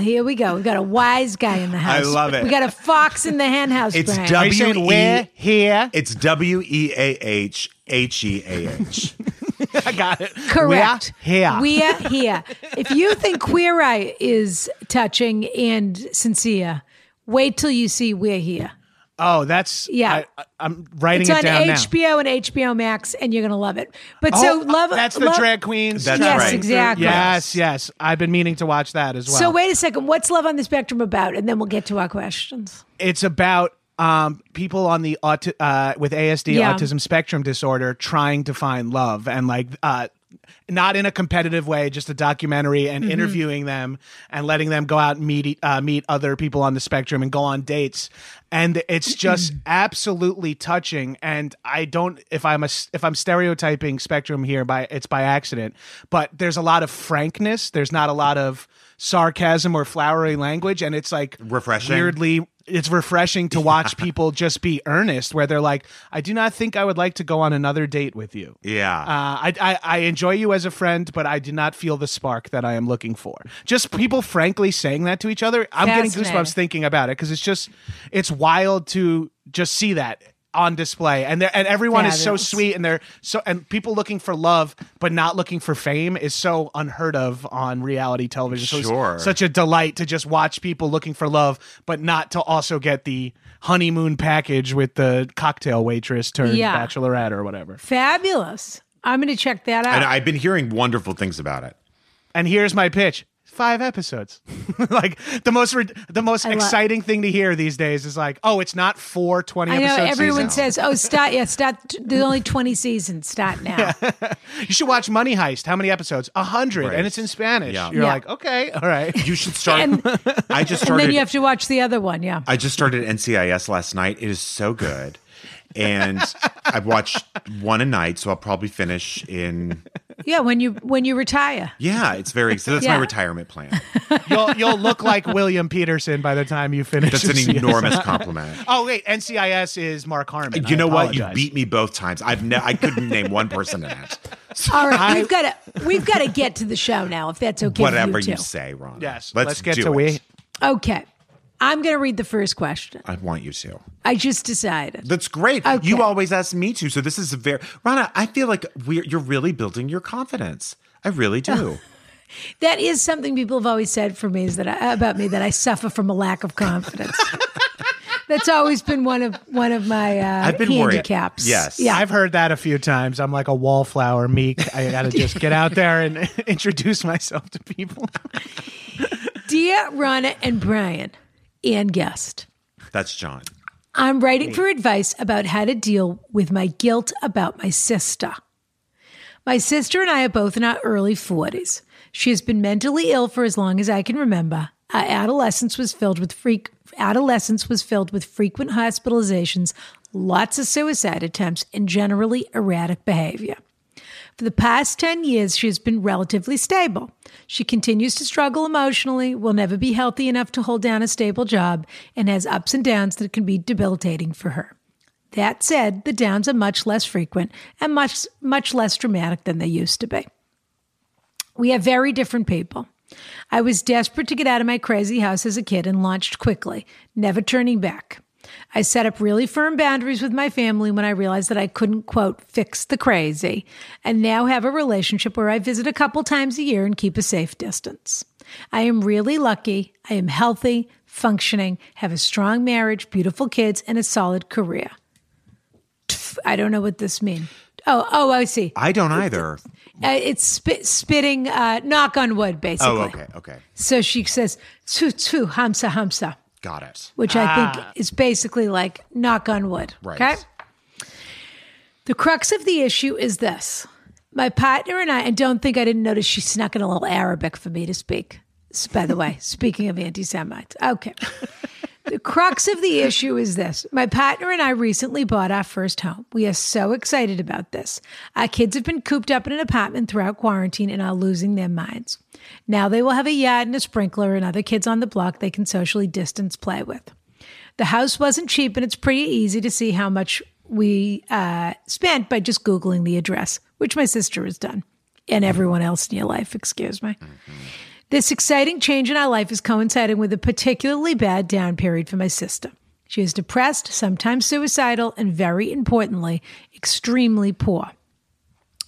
Here we go. We've got a wise guy in the house. I love it. We got a fox in the hen house. It's Brian. Are you saying W E- we're here? It's W E A H H E A H. I got it. Correct. We're here. We're here. If you think Queer Eye is touching and sincere, wait till you see We're Here. oh, that's Yeah. I, I'm writing It's it on down now. HBO and HBO Max, and you're gonna love it. But Oh, so love that's the love, drag queens. That's Yes, right. exactly. Yes, yes. I've been meaning to watch that as well. So wait a second. What's Love on the Spectrum about? And then we'll get to our questions. it's about um, people on the auti- uh, with ASD Yeah. autism spectrum disorder trying to find love and like uh, not in a competitive way, just a documentary and Mm-hmm. interviewing them and letting them go out and meet uh, meet other people on the spectrum and go on dates. And it's just absolutely touching. And I don't if I'm a if I'm stereotyping spectrum here by it's by accident, but there's a lot of frankness. There's not a lot of sarcasm or flowery language, and it's like Refreshing. weirdly it's refreshing to watch people just be earnest where they're like i do not think i would like to go on another date with you Yeah. uh, I, I, I enjoy you as a friend, but I do not feel the spark that I am looking for. Just people frankly saying that to each other. I'm getting goosebumps thinking about it because it's just, it's wild to just see that on display and they're- and everyone is so sweet and they're so and people looking for love but not looking for fame is so unheard of on reality television so Sure. it's such a delight to just watch people looking for love but not to also get the honeymoon package with the cocktail waitress turned Yeah. bachelorette or whatever Fabulous. I'm going to check that out. and I've been hearing wonderful things about it. And here's my pitch. Five episodes. like the most rid- the most lo- exciting thing to hear these days is like, oh, it's not four 20 I know everyone seasons. says, "Oh, start! Yeah, start! There's only 20 seasons. Start now." You should watch Money Heist. How many episodes? A hundred, Right. and it's in Spanish. Yeah. You're Yeah. like, okay, all right. You should start. And- I just and started. then you have to watch the other one. Yeah. I just started NCIS last night. It is so good. And I've watched one a night, so I'll probably finish in. Yeah, when you when you retire. Yeah, it's very. So that's Yeah. my retirement plan. You'll you'll look like William Petersen by the time you finish. That's an NCIS. enormous compliment. Oh wait, NCIS is Mark Harmon. You I know what? You beat me both times. I've ne- I couldn't name one person in it. So All right, we've got to we've got to get to the show now, if that's okay. whatever you, you say, Ron. Yes, let's, let's get do to it. we. Okay, I'm going to read the first question. I want you to. I just decided. That's great. Okay. You always ask me to, so this is a very Rana. I feel like we're you're really building your confidence. I really do. That is something people have always said for me is that I, about me that I suffer from a lack of confidence. That's always been one of one of my uh, I've been worried. handicaps. Yes. yeah. I've heard that a few times. I'm like a wallflower, meek. I got to just get out there and introduce myself to people. Dear Rana and Brian and guest, That's John. I'm writing for advice about how to deal with my guilt about my sister. My sister and I are both in our early 40s. She has been mentally ill for as long as I can remember. Our adolescence was filled with freak adolescence was filled with frequent hospitalizations, lots of suicide attempts, and generally erratic behavior. For the past 10 years, she has been relatively stable. She continues to struggle emotionally, will never be healthy enough to hold down a stable job, and has ups and downs that can be debilitating for her. That said, the downs are much less frequent and much, much less dramatic than they used to be. We are very different people. I was desperate to get out of my crazy house as a kid and launched quickly, never turning back. I set up really firm boundaries with my family when I realized that I couldn't, quote, fix the crazy, and now have a relationship where I visit a couple times a year and keep a safe distance. I am really lucky. I am healthy, functioning, have a strong marriage, beautiful kids, and a solid career. I don't know what this means. Oh, oh, I see. I don't either. Uh, it's spit, spitting, uh, knock on wood, basically. Oh, okay, okay. So she says, "Tu tu hamsa hamsa," Got it. which I think ah. is basically like knock on wood. Right. Okay. The crux of the issue is this: my partner and I. I don't think I didn't notice she snuck in a little Arabic for me to speak. S- By the way, speaking of anti-Semites, okay. The crux of the issue is this. My partner and I recently bought our first home. We are so excited about this. Our kids have been cooped up in an apartment throughout quarantine and are losing their minds. Now they will have a yard and a sprinkler and other kids on the block they can socially distance play with. The house wasn't cheap and it's pretty easy to see how much we uh, spent by just Googling the address, which my sister has done and everyone else in your life, excuse me. This exciting change in our life is coinciding with a particularly bad down period for my sister. She is depressed, sometimes suicidal, and very importantly, extremely poor.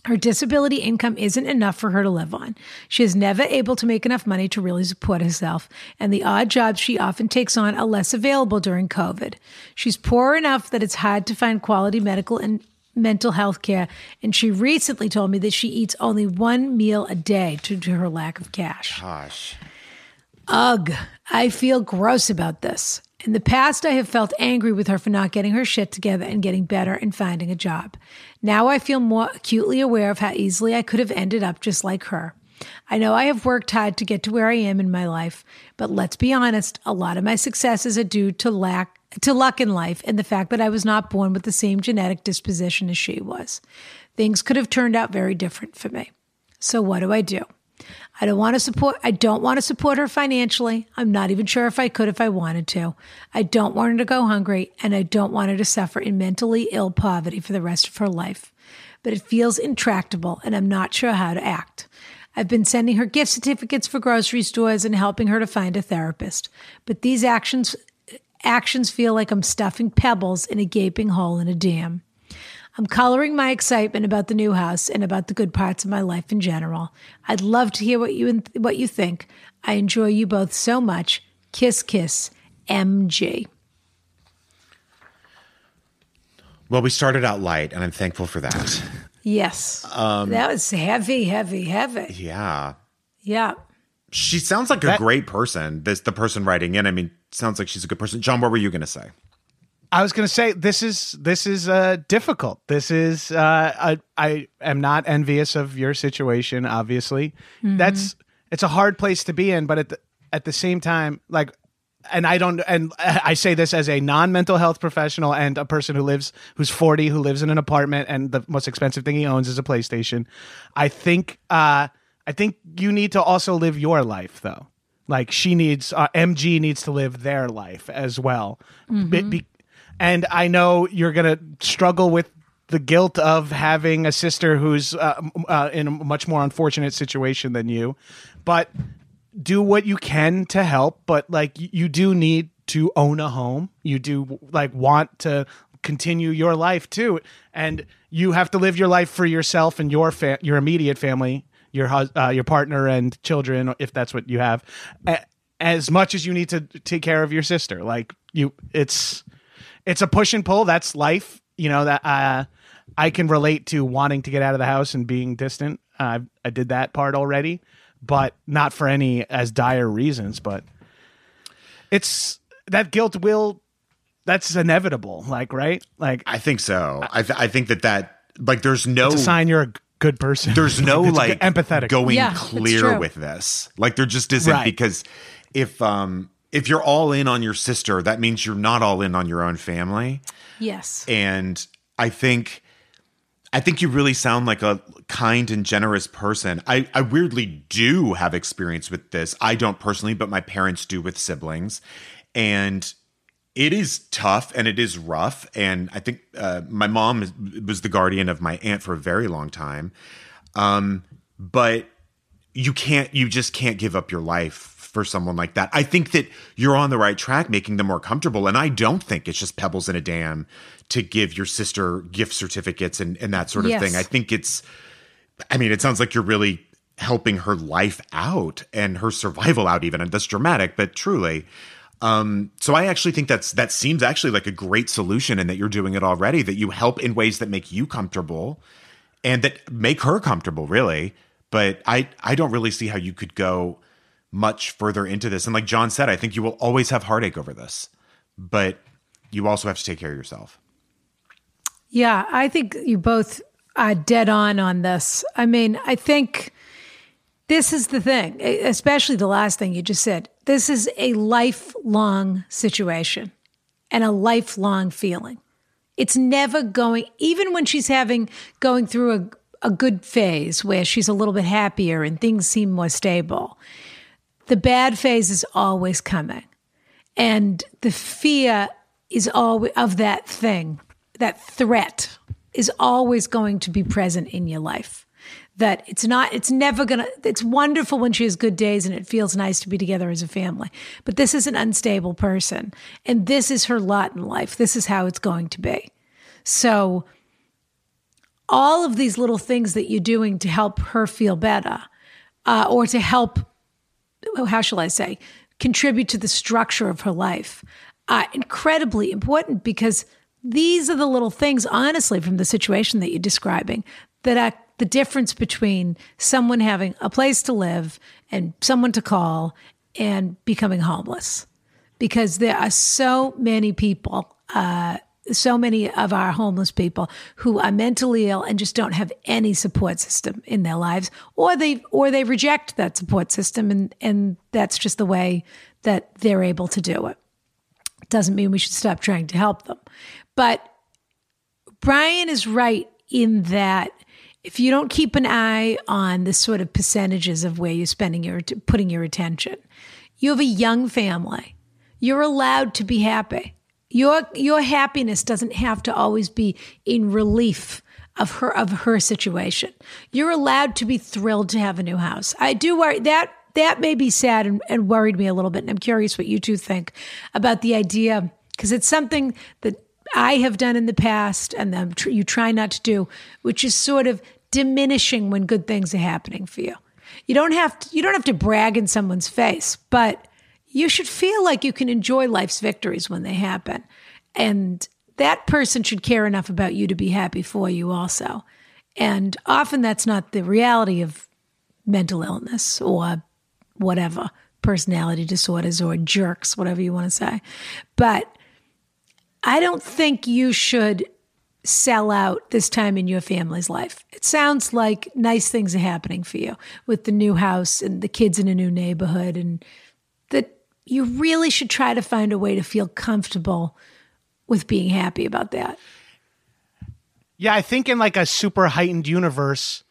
Her disability income isn't enough for her to live on. She is never able to make enough money to really support herself, and the odd jobs she often takes on are less available during COVID. She's poor enough that it's hard to find quality medical and mental health care, and she recently told me that she eats only one meal a day due to her lack of cash. Gosh. Ugh, I feel gross about this. In the past, I have felt angry with her for not getting her shit together and getting better and finding a job. Now I feel more acutely aware of how easily I could have ended up just like her. I know I have worked hard to get to where I am in my life, but let's be honest, a lot of my successes are due to lack to luck in life and the fact that I was not born with the same genetic disposition as she was. Things could have turned out very different for me. So what do I do? I don't want to support I don't want to support her financially. I'm not even sure if I could if I wanted to. I don't want her to go hungry and I don't want her to suffer in mentally ill poverty for the rest of her life. But it feels intractable and I'm not sure how to act. I've been sending her gift certificates for grocery stores and helping her to find a therapist. But these actions actions feel like I'm stuffing pebbles in a gaping hole in a dam. I'm coloring my excitement about the new house and about the good parts of my life in general. I'd love to hear what you what you think. I enjoy you both so much. Kiss kiss. MG. Well, we started out light, and I'm thankful for that. Yes. Um, that was heavy, heavy, heavy. yeah. Yeah. She sounds like a great person. This the person writing in. I mean, sounds like she's a good person. John, what were you going to say? I was going to say this is this is uh, difficult. This is uh, I, I am not envious of your situation. Obviously, that's it's a hard place to be in. But at the at the same time, like, and I don't, and I say this as a non mental health professional and a person who lives who's forty who lives in an apartment and the most expensive thing he owns is a PlayStation. I think uh, I think you need to also live your life though. Like she needs uh, MG needs to live their life as well. Be- be- and I know you're going to struggle with the guilt of having a sister who's uh, uh, in a much more unfortunate situation than you, but do what you can to help. But like you do need to own a home. You do like want to continue your life too, and you have to live your life for yourself and your fa- your immediate family, your uh, your partner and children, if that's what you have, as much as you need to take care of your sister, like you, it's it's a push and pull. That's life. You know that uh, I can relate to wanting to get out of the house and being distant. Uh, I did that part already, but not for any as dire reasons. But it's that guilt will. That's inevitable. Like right. Like I think so. I, th- I think that that like there's no sign you're a good person. there's no It's like empathetic. going Yeah, clear with this. Like there just isn't Right. because if um if you're all in on your sister, that means you're not all in on your own family. Yes. And I think I think you really sound like a kind and generous person. I, I weirdly do have experience with this. I don't personally, but my parents do with siblings. And it is tough and it is rough. And I think uh, my mom was the guardian of my aunt for a very long time. Um, but you can't, you just can't give up your life for someone like that. I think that you're on the right track, making them more comfortable. And I don't think it's just pebbles in a dam to give your sister gift certificates and, and that sort of Yes. thing. I think it's, I mean, it sounds like you're really helping her life out and her survival out, even. And that's dramatic, but truly. Um, so I actually think that's that seems actually like a great solution, and that you're doing it already. That you help in ways that make you comfortable, and that make her comfortable, really. But I I don't really see how you could go much further into this. And like John said, I think you will always have heartache over this, but you also have to take care of yourself. Yeah, I think you both are dead on on this. I mean, I think this is the thing, especially the last thing you just said. This is a lifelong situation and a lifelong feeling. It's never going, even when she's having, going through a, a good phase where she's a little bit happier and things seem more stable, the bad phase is always coming. And the fear is always of that thing, that threat is always going to be present in your life. That it's not, it's never gonna, it's wonderful when she has good days and it feels nice to be together as a family. But this is an unstable person. And this is her lot in life. This is how it's going to be. So, all of these little things that you're doing to help her feel better uh, or to help how shall I say, contribute to the structure of her life are incredibly important because these are the little things, honestly, from the situation that you're describing, that are the difference between someone having a place to live and someone to call and becoming homeless. Because there are so many people uh, so many of our homeless people who are mentally ill and just don't have any support system in their lives or they or they reject that support system and and that's just the way that they're able to do it doesn't mean we should stop trying to help them but Brian is right in that if you don't keep an eye on the sort of percentages of where you're spending your putting your attention you have a young family you're allowed to be happy your your happiness doesn't have to always be in relief of her of her situation. You're allowed to be thrilled to have a new house. I do worry that that may be sad and, and worried me a little bit. And I'm curious what you two think about the idea because it's something that I have done in the past and tr- you try not to do, which is sort of diminishing when good things are happening for you. You don't have to, you don't have to brag in someone's face, but you should feel like you can enjoy life's victories when they happen. And that person should care enough about you to be happy for you also. And often that's not the reality of mental illness or whatever, personality disorders or jerks, whatever you want to say. But I don't think you should sell out this time in your family's life. It sounds like nice things are happening for you with the new house and the kids in a new neighborhood and that you really should try to find a way to feel comfortable with being happy about that. Yeah, I think in like a super heightened universe,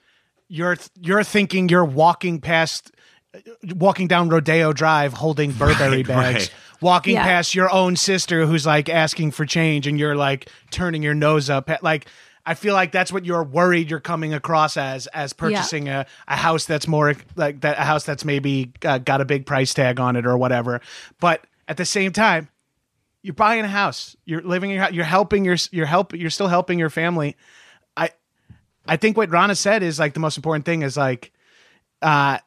you're you're thinking you're walking past walking down Rodeo Drive holding Burberry right, bags. Right. Walking yeah. past your own sister who's like asking for change and you're like turning your nose up at like I feel like that's what you're worried you're coming across as as purchasing yeah. a, a house that's more like that a house that's maybe uh, got a big price tag on it or whatever. But at the same time, you're buying a house. You're living in your house. You're helping your you're help you're still helping your family. I I think what Rana said is like the most important thing is like uh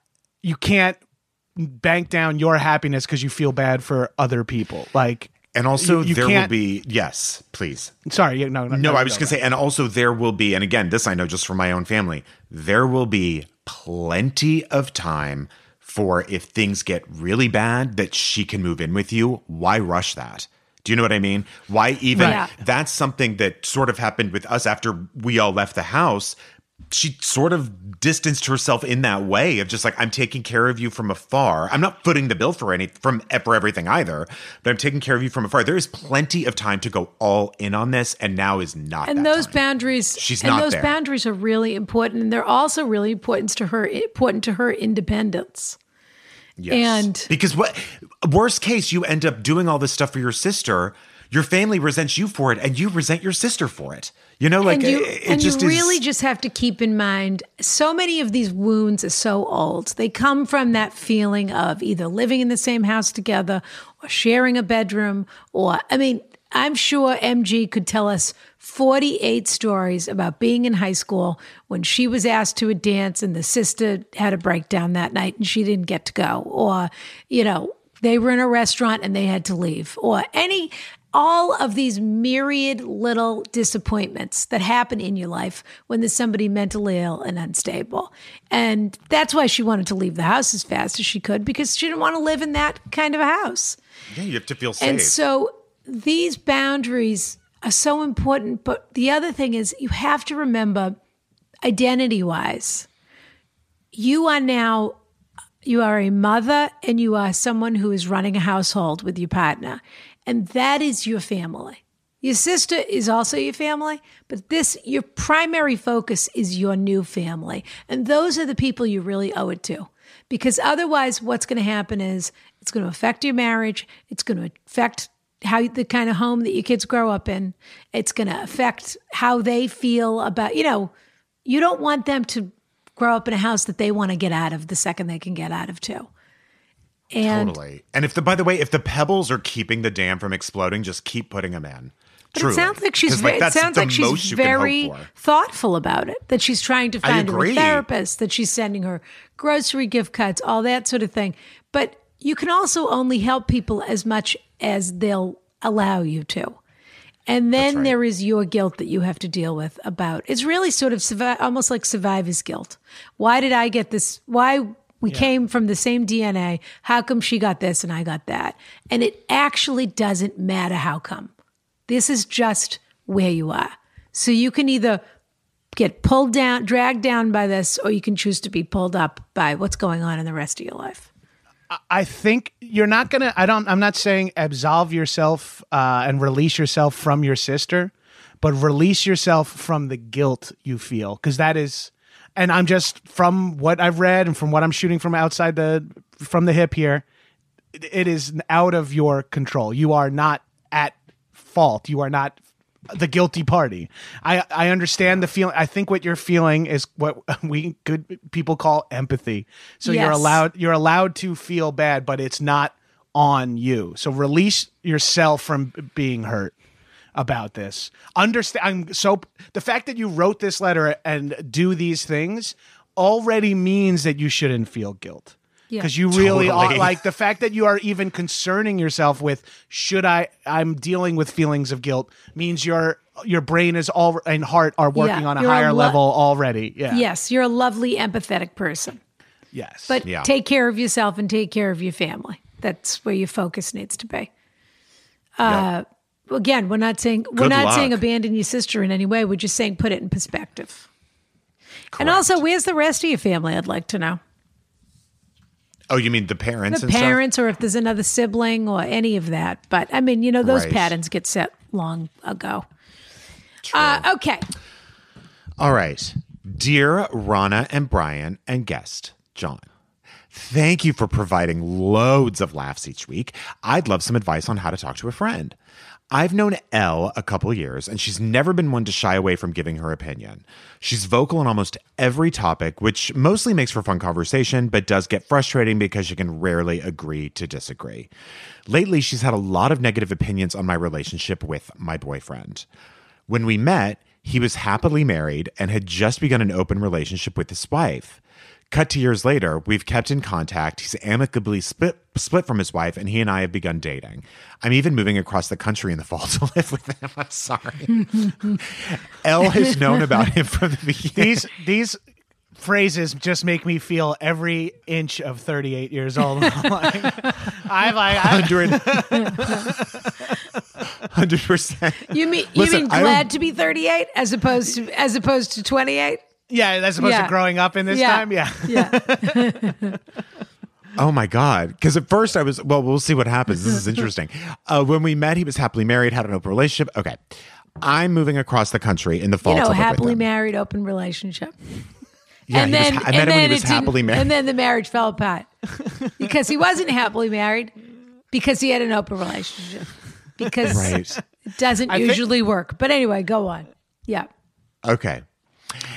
you can't bank down your happiness because you feel bad for other people. Like and also, you, you there will be yes, please. Sorry, no, no, no. no I was just gonna say, and also there will be, and again, this I know just from my own family. There will be plenty of time for if things get really bad that she can move in with you. Why rush that? Do you know what I mean? Why even? Right. That's something that sort of happened with us after we all left the house she sort of distanced herself in that way of just like I'm taking care of you from afar. I'm not footing the bill for any from eh, for everything either, but I'm taking care of you from afar. There is plenty of time to go all in on this, and now is not. And those time. boundaries, she's and not those there. boundaries are really important, and they're also really important to her important to her independence. Yes. And because what worst case, you end up doing all this stuff for your sister. Your family resents you for it, and you resent your sister for it. You know, like and you, it, it and just you is, really just have to keep in mind so many of these wounds are so old. They come from that feeling of either living in the same house together or sharing a bedroom or I mean, I'm sure MG could tell us 48 stories about being in high school when she was asked to a dance and the sister had a breakdown that night and she didn't get to go or, you know, they were in a restaurant and they had to leave, or any, all of these myriad little disappointments that happen in your life when there's somebody mentally ill and unstable. And that's why she wanted to leave the house as fast as she could because she didn't want to live in that kind of a house. Yeah, you have to feel safe. And so these boundaries are so important. But the other thing is, you have to remember identity wise, you are now. You are a mother and you are someone who is running a household with your partner. And that is your family. Your sister is also your family, but this, your primary focus is your new family. And those are the people you really owe it to. Because otherwise, what's going to happen is it's going to affect your marriage. It's going to affect how the kind of home that your kids grow up in. It's going to affect how they feel about, you know, you don't want them to grow up in a house that they want to get out of the second they can get out of too. And totally. And if the by the way, if the pebbles are keeping the dam from exploding, just keep putting them in. But Truly. it sounds like she's very, it sounds like she's most you can hope very thoughtful about it. That she's trying to find a therapist, that she's sending her grocery gift cards, all that sort of thing. But you can also only help people as much as they'll allow you to. And then right. there is your guilt that you have to deal with about. It's really sort of survi- almost like survivor's guilt. Why did I get this? Why we came from the same DNA? How come she got this and I got that? And it actually doesn't matter how come. This is just where you are. So you can either get pulled down, dragged down by this, or you can choose to be pulled up by what's going on in the rest of your life. I think you're not gonna. I don't. I'm not saying absolve yourself uh, and release yourself from your sister, but release yourself from the guilt you feel because that is. And I'm just from what I've read and from what I'm shooting from outside the from the hip here. it- is out of your control. You are not at fault. You are not the guilty party. I I understand the feeling. I think what you're feeling is what we good people call empathy. So you're allowed you're allowed to feel bad, but it's not on you. So release yourself from being hurt about this. Understand I'm so the fact that you wrote this letter and do these things already means that you shouldn't feel guilt. Yeah. Because you really Totally. are like the fact that you are even concerning yourself with should I I'm dealing with feelings of guilt means your your brain is all and heart are working Yeah, on a you're a higher lo- level already. Yeah. Yes, you're a lovely, empathetic person. Yes. But Yeah. take care of yourself and take care of your family. That's where your focus needs to be. Uh, Again, we're not saying we're Good not luck. saying abandon your sister in any way. We're just saying put it in perspective. And also, where's the rest of your family? I'd like to know Oh, you mean the parents? the and stuff? parents, or if there's another sibling, or any of that. But I mean, you know, those Right. patterns get set long ago. Uh, okay, All right. Dear Rana and Brian and guest, John. Thank you for providing loads of laughs each week. I'd love some advice on how to talk to a friend. I've known Elle a couple years, and she's never been one to shy away from giving her opinion. She's vocal on almost every topic, which mostly makes for fun conversation, but does get frustrating because she can rarely agree to disagree. Lately, she's had a lot of negative opinions on my relationship with my boyfriend. When we met, he was happily married and had just begun an open relationship with his wife. Cut to years later, we've kept in contact. He's amicably split, split from his wife, and he and I have begun dating. I'm even moving across the country in the fall to live with him. I'm sorry. Elle has known about him from the beginning. these these phrases just make me feel every inch of 38 years old. like, I'm like, I, 100 percent. you mean you Listen, mean glad to be 38 as opposed to as opposed to 28? Yeah, as opposed Yeah. to growing up in this Yeah. time. Yeah. Yeah. Oh my God. Because at first I was, well, we'll see what happens. This is interesting. Uh, when we met, he was happily married, had an open relationship. Okay. I'm moving across the country in the fall. you know, to live with happily married, open relationship. Yeah, and he was then, ha- I and met him when he was happily married. And then the marriage fell apart because he wasn't happily married because he had an open relationship. Because Right. it doesn't think- usually work. But anyway, go on. Yeah. Okay.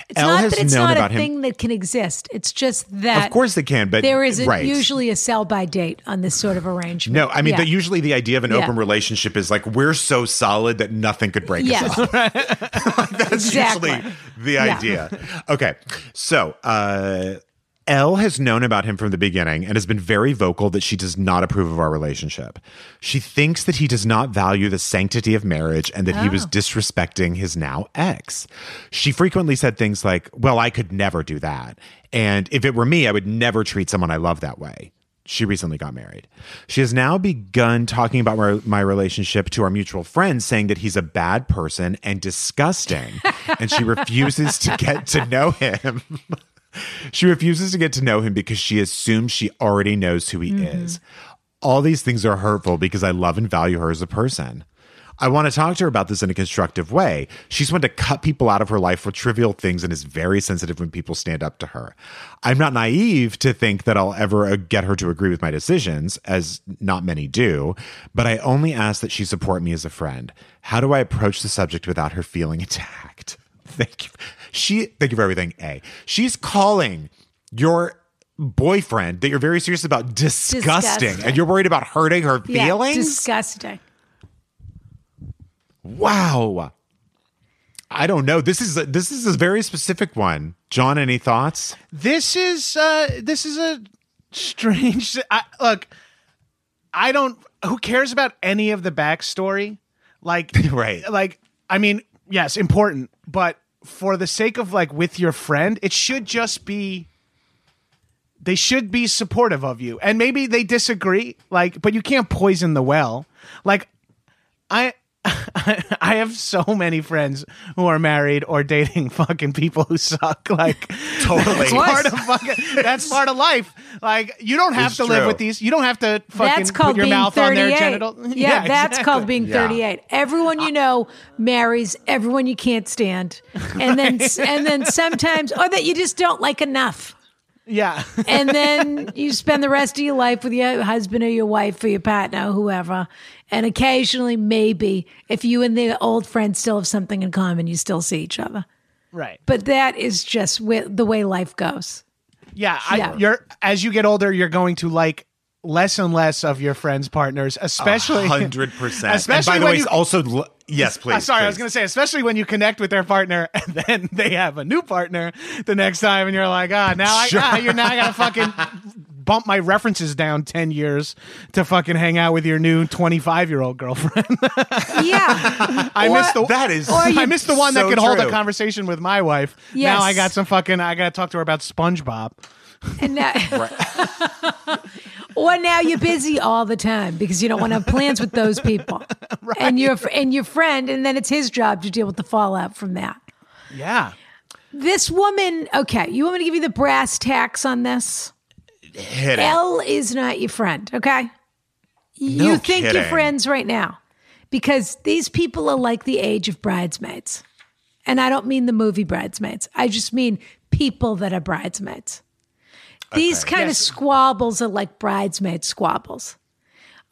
It's Elle not that it's not a him- thing that can exist. It's just that Of course they can, but there is a, right. usually a sell by date on this sort of arrangement. No, I mean, Yeah. the, usually the idea of an Yeah. open relationship is like we're so solid that nothing could break Yes. us up. That's Exactly. usually the Yeah. idea. Okay, so uh, Elle has known about him from the beginning and has been very vocal that she does not approve of our relationship. She thinks that he does not value the sanctity of marriage and that he was oh. disrespecting his now ex. She frequently said things like, Well, I could never do that. And if it were me, I would never treat someone I love that way. She recently got married. She has now begun talking about my, my relationship to our mutual friend, saying that he's a bad person and disgusting. and she refuses to get to know him. She refuses to get to know him because she assumes she already knows who he is. All these things are hurtful because I love and value her as a person. I want to talk to her about this in a constructive way. She's one to cut people out of her life for trivial things and is very sensitive when people stand up to her. I'm not naive to think that I'll ever uh, get her to agree with my decisions, as not many do, but I only ask that she support me as a friend. How do I approach the subject without her feeling attacked? Thank you. She thank you for everything. A. She's calling your boyfriend that you're very serious about disgusting, Disgusting. and you're worried about hurting her Yeah, feelings. disgusting. wow. I don't know. This is a, this is a very specific one. John, any thoughts? This is uh this is a strange I, look. I don't who cares about any of the backstory? Like Right. like I mean, yes, important, but for the sake of like with your friend, it should just be they should be supportive of you. And maybe they disagree, like but you can't poison the well. Like I I have so many friends who are married or dating fucking people who suck. Like Totally. that's part of fucking that's part of life. Like you don't have It's to live with these. You don't have to fucking That's called put your being mouth 38. on their genital. Yeah, that's exactly. called being Yeah. 38. Everyone you know marries everyone you can't stand. And then and then sometimes or that you just don't like enough. Yeah. And then you spend the rest of your life with your husband or your wife or your partner or whoever. And occasionally maybe if you and the old friend still have something in common, you still see each other. right. But that is just wi- the way life goes. Yeah, I, Yeah. you're as you get older, you're going to like less and less of your friends' partners, especially Hundred percent. And Especially by the when way, you- also yes, please. Uh, sorry, I was going to say, especially when you connect with their partner and then they have a new partner the next time, and you're like, ah, now I, ah, you're now I got to fucking bump my references down ten years to fucking hang out with your new 25 year old girlfriend. Yeah. I Or- missed the or you- I missed the one that So could hold a conversation with my wife. Yes. Now I got some fucking. I got to talk to her about SpongeBob. And now, or now you're busy all the time because you don't want to have plans with those people, and your and your friend, and then it's his job to deal with the fallout from that. Yeah. This woman, okay, you want me to give you the brass tacks on this? Hit it. Elle is not your friend, okay? No you think you're friends right now because these people are like the age of bridesmaids. And I don't mean the movie bridesmaids, I just mean people that are bridesmaids. These kind of squabbles are like bridesmaid squabbles.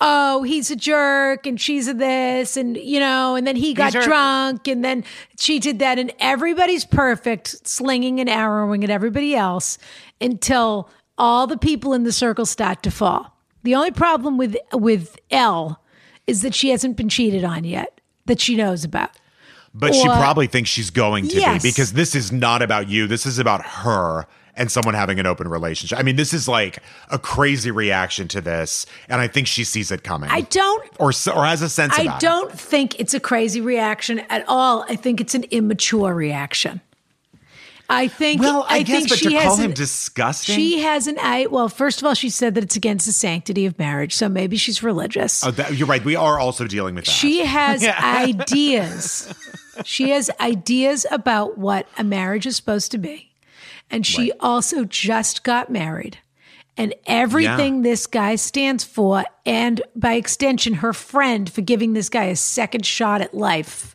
Oh, he's a jerk and she's a this and you know, and then he got are- drunk and then she did that and everybody's perfect, slinging and arrowing at everybody else until all the people in the circle start to fall. The only problem with with Elle is that she hasn't been cheated on yet that she knows about. But she probably thinks she's going to Yes. be because this is not about you. This is about her and someone having an open relationship. I mean, this is like a crazy reaction to this, and I think she sees it coming. I don't or or has a sense. I don't think it's a crazy reaction at all. I think it's an immature reaction. I think. Well, I, guess, think but she to call him an- disgusting. She has an I. Well, first of all, she said that it's against the sanctity of marriage, so maybe she's religious. Oh, that, you're right. We are also dealing with that. She has ideas. she has ideas about what a marriage is supposed to be. And she also just got married. And everything this guy stands for, and by extension, her friend for giving this guy a second shot at life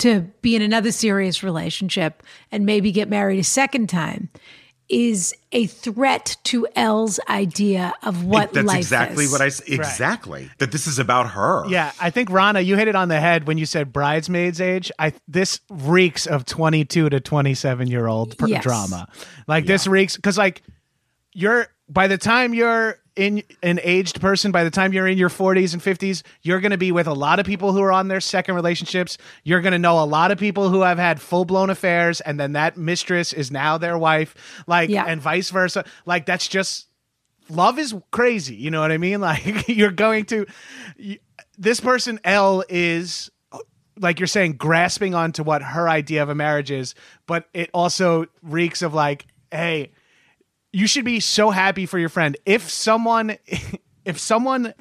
to be in another serious relationship and maybe get married a second time, is a threat to Elle's idea of what That's life exactly is. I exactly that this is about her. Yeah, I think Rana, you hit it on the head when you said bridesmaids age. I this reeks of twenty two to twenty seven year old pr- Yes. drama. Like this reeks because like you're by the time you're in an aged person by the time you're in your 40s and 50s you're going to be with a lot of people who are on their second relationships. You're going to know a lot of people who have had full-blown affairs and then that mistress is now their wife. Like Yeah. and vice versa. Like that's just love is crazy you know what i mean? Like you're going to you, this person l is like you're saying grasping onto what her idea of a marriage is but it also reeks of like hey you should be so happy for your friend if someone if someone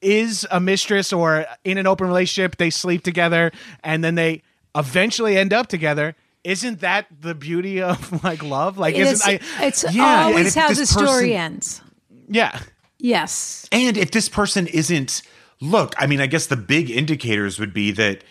is a mistress or in an open relationship they sleep together and then they eventually end up together isn't that the beauty of like love like It isn't is- I it's Yeah, always if how this the story ends. yeah Yes. And if this person isn't, look, I mean, I guess the big indicators would be that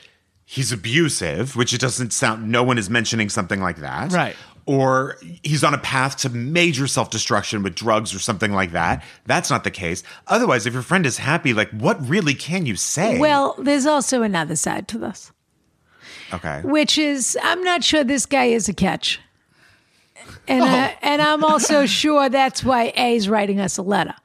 he's abusive, which it doesn't sound, no one is mentioning something like that. Right. Or he's on a path to major self destruction with drugs or something like that. That's not the case. Otherwise, if your friend is happy, like, what really can you say? Well, there's also another side to this, okay. which is I'm not sure this guy is a catch. And, uh, and I'm also sure that's why A's writing us a letter.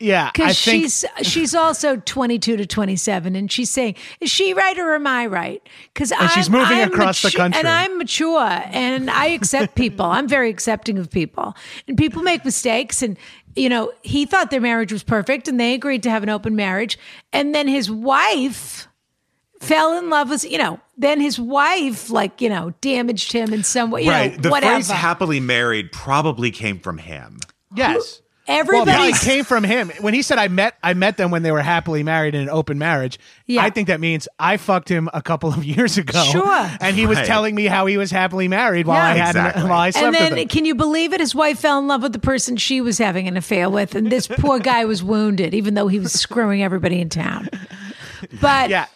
Yeah i because think she's she's also 22 to 27 and she's saying is she right or am i right because And she's moving across the country. and i'm mature and i accept people i'm very accepting of people and people make mistakes and you know he thought their marriage was perfect and they agreed to have an open marriage and then his wife fell in love with you know then his wife like you know damaged him in some way you right. know, the whatever phrase happily married probably came from him. yes well, everybody it came from him when he said I met I met them when they were happily married in an open marriage. Yeah. I think that means I fucked him a couple of years ago. Sure. and he was Right. telling me how he was happily married while Yeah. I had Exactly. while I slept And then, with him. can you believe it? His wife fell in love with the person she was having an affair with, and this poor guy was wounded, even though he was screwing everybody in town. But Yeah.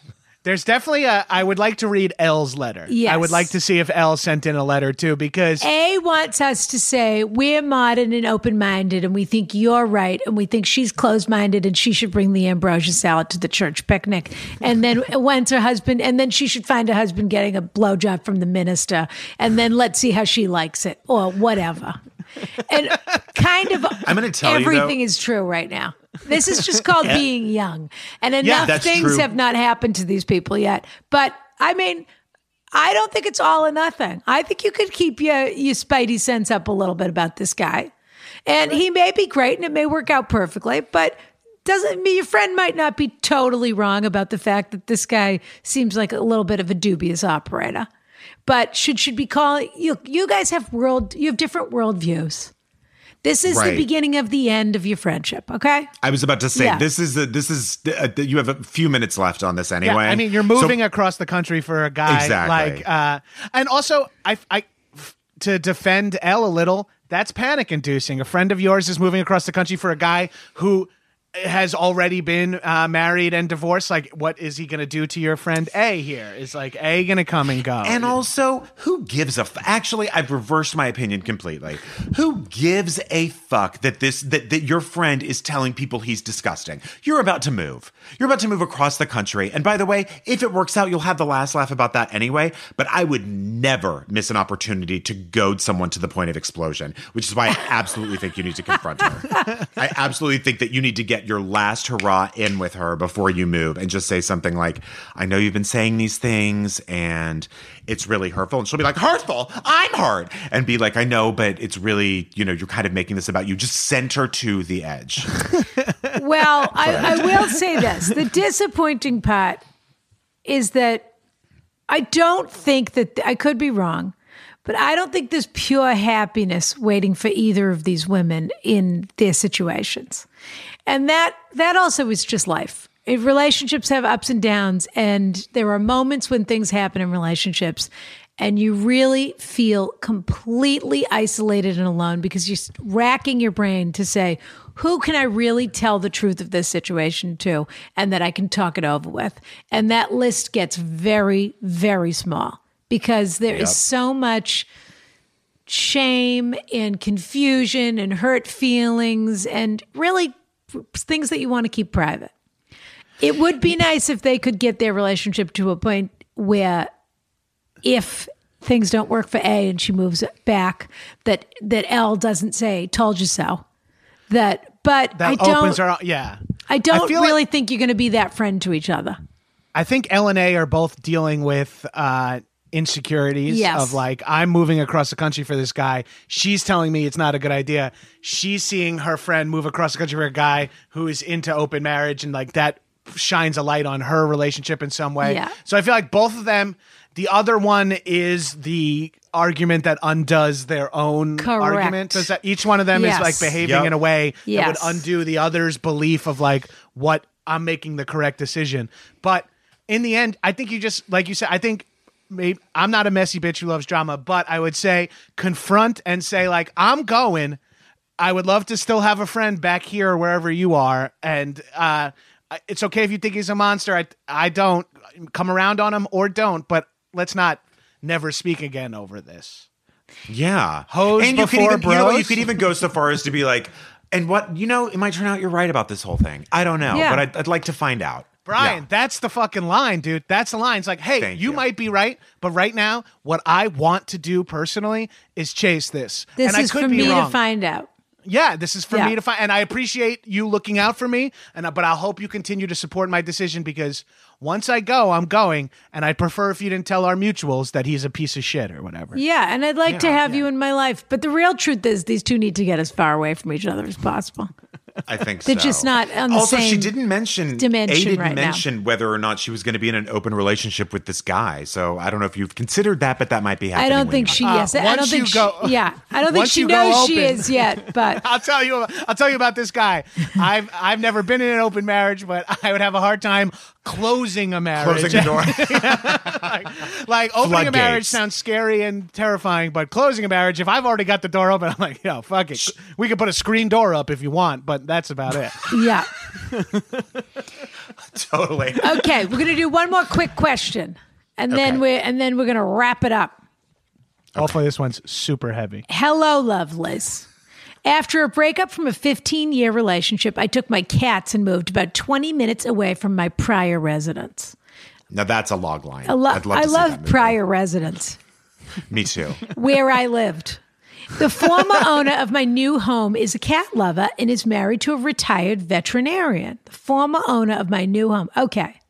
There's definitely a. I would like to read L's letter. Yes. I would like to see if L sent in a letter too, because A wants us to say we're modern and open minded, and we think you're right, and we think she's closed minded, and she should bring the ambrosia salad to the church picnic. And then when's her husband, and then she should find a husband getting a blowjob from the minister, and then let's see how she likes it, or whatever. And kind of, I'm gonna tell you, though- everything is true right now. This is just called being young, and enough that's things true. have not happened to these people yet. But I mean. I don't think it's all or nothing. I think you could keep your your spidey sense up a little bit about this guy, and he may be great and it may work out perfectly, but doesn't mean your friend might not be totally wrong about the fact that this guy seems like a little bit of a dubious operator. But should should be calling you. You guys have world. You have different worldviews. This is Right. the beginning of the end of your friendship. Okay. I was about to say Yeah. this is the this is uh, you have a few minutes left on this anyway. Yeah, I mean, you're So- moving across the country for a guy Exactly. like, uh, and also, I, I to defend L a little, that's panic inducing. A friend of yours is moving across the country for a guy who has already been uh, married and divorced. Like, what is he going to do to your friend A here? Is like A going to come and go? And also, who gives a f- actually I've reversed my opinion completely. Who gives a fuck that this that, that your friend is telling people he's disgusting? You're about to move. You're about to move across the country. And by the way, if it works out, you'll have the last laugh about that anyway, but I would never miss an opportunity to goad someone to the point of explosion, which is why I absolutely think you need to confront her. I absolutely think that you need to your last hurrah in with her before you move and just say something like, I know you've been saying these things and it's really hurtful. And she'll be like, Hurtful? I'm hurt. And be like, I know, but it's really, you know, you're kind of making this about you. Just send her to the edge. Well, I, I will say this: the disappointing part is that I don't think that I could be wrong, but I don't think there's pure happiness waiting for either of these women in their situations, and that that also is just life. If relationships have ups and downs, and there are moments when things happen in relationships, and you really feel completely isolated and alone because you're racking your brain to say, who can I really tell the truth of this situation to, and that I can talk it over with? And that list gets very, very small because there is so much shame and confusion and hurt feelings and really things that you want to keep private. It would be nice if they could get their relationship to a point where if things don't work for A and she moves back, that that L doesn't say "told you so." That but that I don't. opens our yeah. I don't feel really like- think you're going to be that friend to each other. I think L and A are both dealing with uh, insecurities Yes. of like I'm moving across the country for this guy. She's telling me it's not a good idea. She's seeing her friend move across the country for a guy who is into open marriage, and like that shines a light on her relationship in some way. Yeah. So I feel like both of them. The other one is the argument that undoes their own Correct. argument. Does that each one of them Yes. is like behaving Yep. in a way Yes. that would undo the other's belief of like what I'm making the correct decision. But in the end, I think you just like you said. I think maybe I'm not a messy bitch who loves drama, but I would say confront and say like I'm going. I would love to still have a friend back here or wherever you are, and uh, it's okay if you think he's a monster. I I don't come around on him or don't, but let's not never speak again over this. Yeah. Hoes and you could before even, you know you could even go so far as to be like, and what, you know, it might turn out you're right about this whole thing. I don't know, Yeah. but I'd, I'd like to find out. Brian, Yeah. that's the fucking line, dude. That's the line. It's like, hey, you, you. might be right, but right now, what I want to do personally is chase this. This and is I could for be me wrong. to find out. Yeah, this is for Yeah. me to find, and I appreciate you looking out for me. And but I hope you continue to support my decision because once I go, I'm going, and I'd prefer if you didn't tell our mutuals that he's a piece of shit or whatever. Yeah, and I'd like to Yeah, have you in my life. But the real truth is, these two need to get as far away from each other as possible. I think They're so. just not on the also, she didn't mention dimension A didn't right now. mention whether or not she was going to be in an open relationship with this guy. So I don't know if you've considered that, but that might be I don't think you- she. Uh, yes, I don't think. you go- she, yeah, I don't think she you go knows she is yet. But I'll tell you. I'll tell you about this guy. I've I've never been in an open marriage, but I would have a hard time closing a marriage. closing the door. like opening a marriage sounds scary and terrifying, but closing a marriage, if I've already got the door open, I'm like, yo, fuck it. We can put a screen door up if you want, but that's about it. yeah, totally. okay. We're gonna do one more quick question, and then Okay. we're and then we're gonna wrap it up. Hopefully, this one's super heavy. Hello, Lovelace. After a breakup from a 15 year relationship, I took my cats and moved about 20 minutes away from my prior residence. Now that's a log line. I, lo- I'd love I love prior residence. Me too. where I lived. The former owner of my new home is a cat lover and is married to a retired veterinarian. The former owner of my new home. Okay.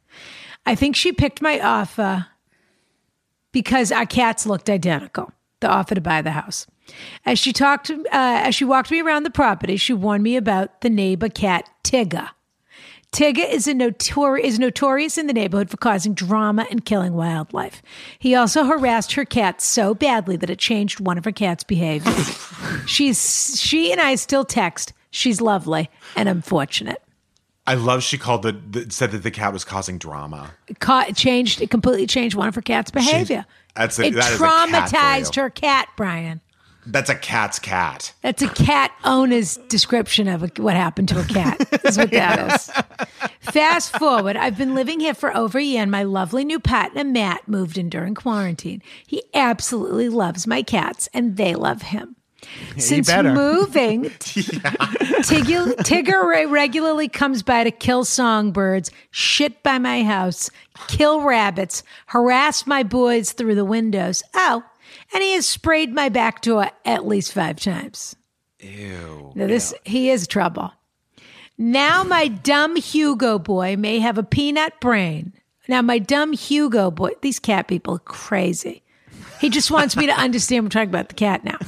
I think she picked my offer because our cats looked identical. The offer to buy the house. As she talked, uh, as she walked me around the property, she warned me about the neighbor cat Tigger. Tigger is, a notori- is notorious in the neighborhood for causing drama and killing wildlife. He also harassed her cat so badly that it changed one of her cat's behavior. She's she and I still text. She's lovely and unfortunate. I love she called the, the said that the cat was causing drama. It ca- changed. It completely changed one of her cat's behavior. that's a- it that a cat traumatized her cat, Brian. That's a cat's cat. That's a cat owner's description of a, what happened to a cat. Is what that is. Fast forward, I've been living here for over a year, and my lovely new partner Matt moved in during quarantine. He absolutely loves my cats, and they love him. Since moving, Tigger, Tigger regularly comes by to kill songbirds, shit by my house, kill rabbits, harass my boys through the windows. Oh, and he has sprayed my back door at least five times. Ew. Now this he is trouble. Now my dumb Hugo boy may have a peanut brain. Now my dumb Hugo boy, these cat people are crazy. He just wants me to understand we're talking about the cat now.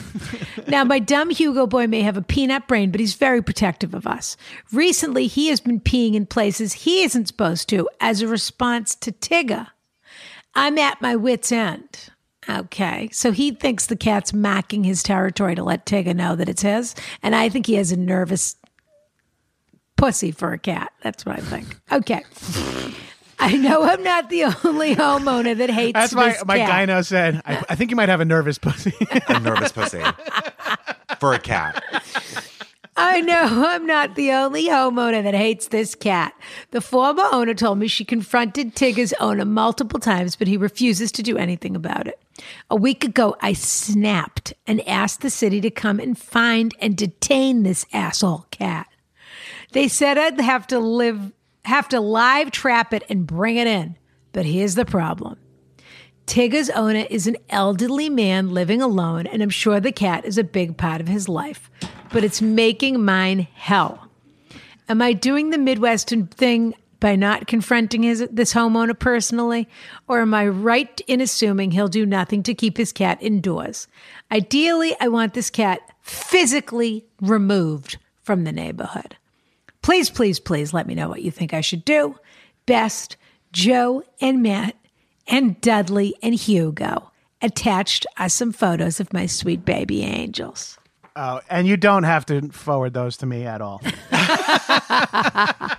Now my dumb Hugo boy may have a peanut brain, but he's very protective of us. Recently he has been peeing in places he isn't supposed to as a response to Tigger. I'm at my wit's end. Okay. So he thinks the cat's macking his territory to let Tigger know that it's his. And I think he has a nervous pussy for a cat. That's what I think. Okay. I know I'm not the only homeowner that hates That's my this my cat. gyno said. I, I think you might have a nervous pussy. A nervous pussy. For a cat. I know I'm not the only homeowner that hates this cat. The former owner told me she confronted Tigger's owner multiple times, but he refuses to do anything about it. A week ago, I snapped and asked the city to come and find and detain this asshole cat. They said I'd have to live, have to live trap it and bring it in. But here's the problem. Tigger's owner is an elderly man living alone, and I'm sure the cat is a big part of his life. But it's making mine hell. Am I doing the Midwestern thing by not confronting his this homeowner personally, or am I right in assuming he'll do nothing to keep his cat indoors? Ideally, I want this cat physically removed from the neighborhood. Please, please, please let me know what you think I should do. Best, Joe and Matt and Dudley and Hugo. Attached are some photos of my sweet baby angels. Oh, and you don't have to forward those to me at all.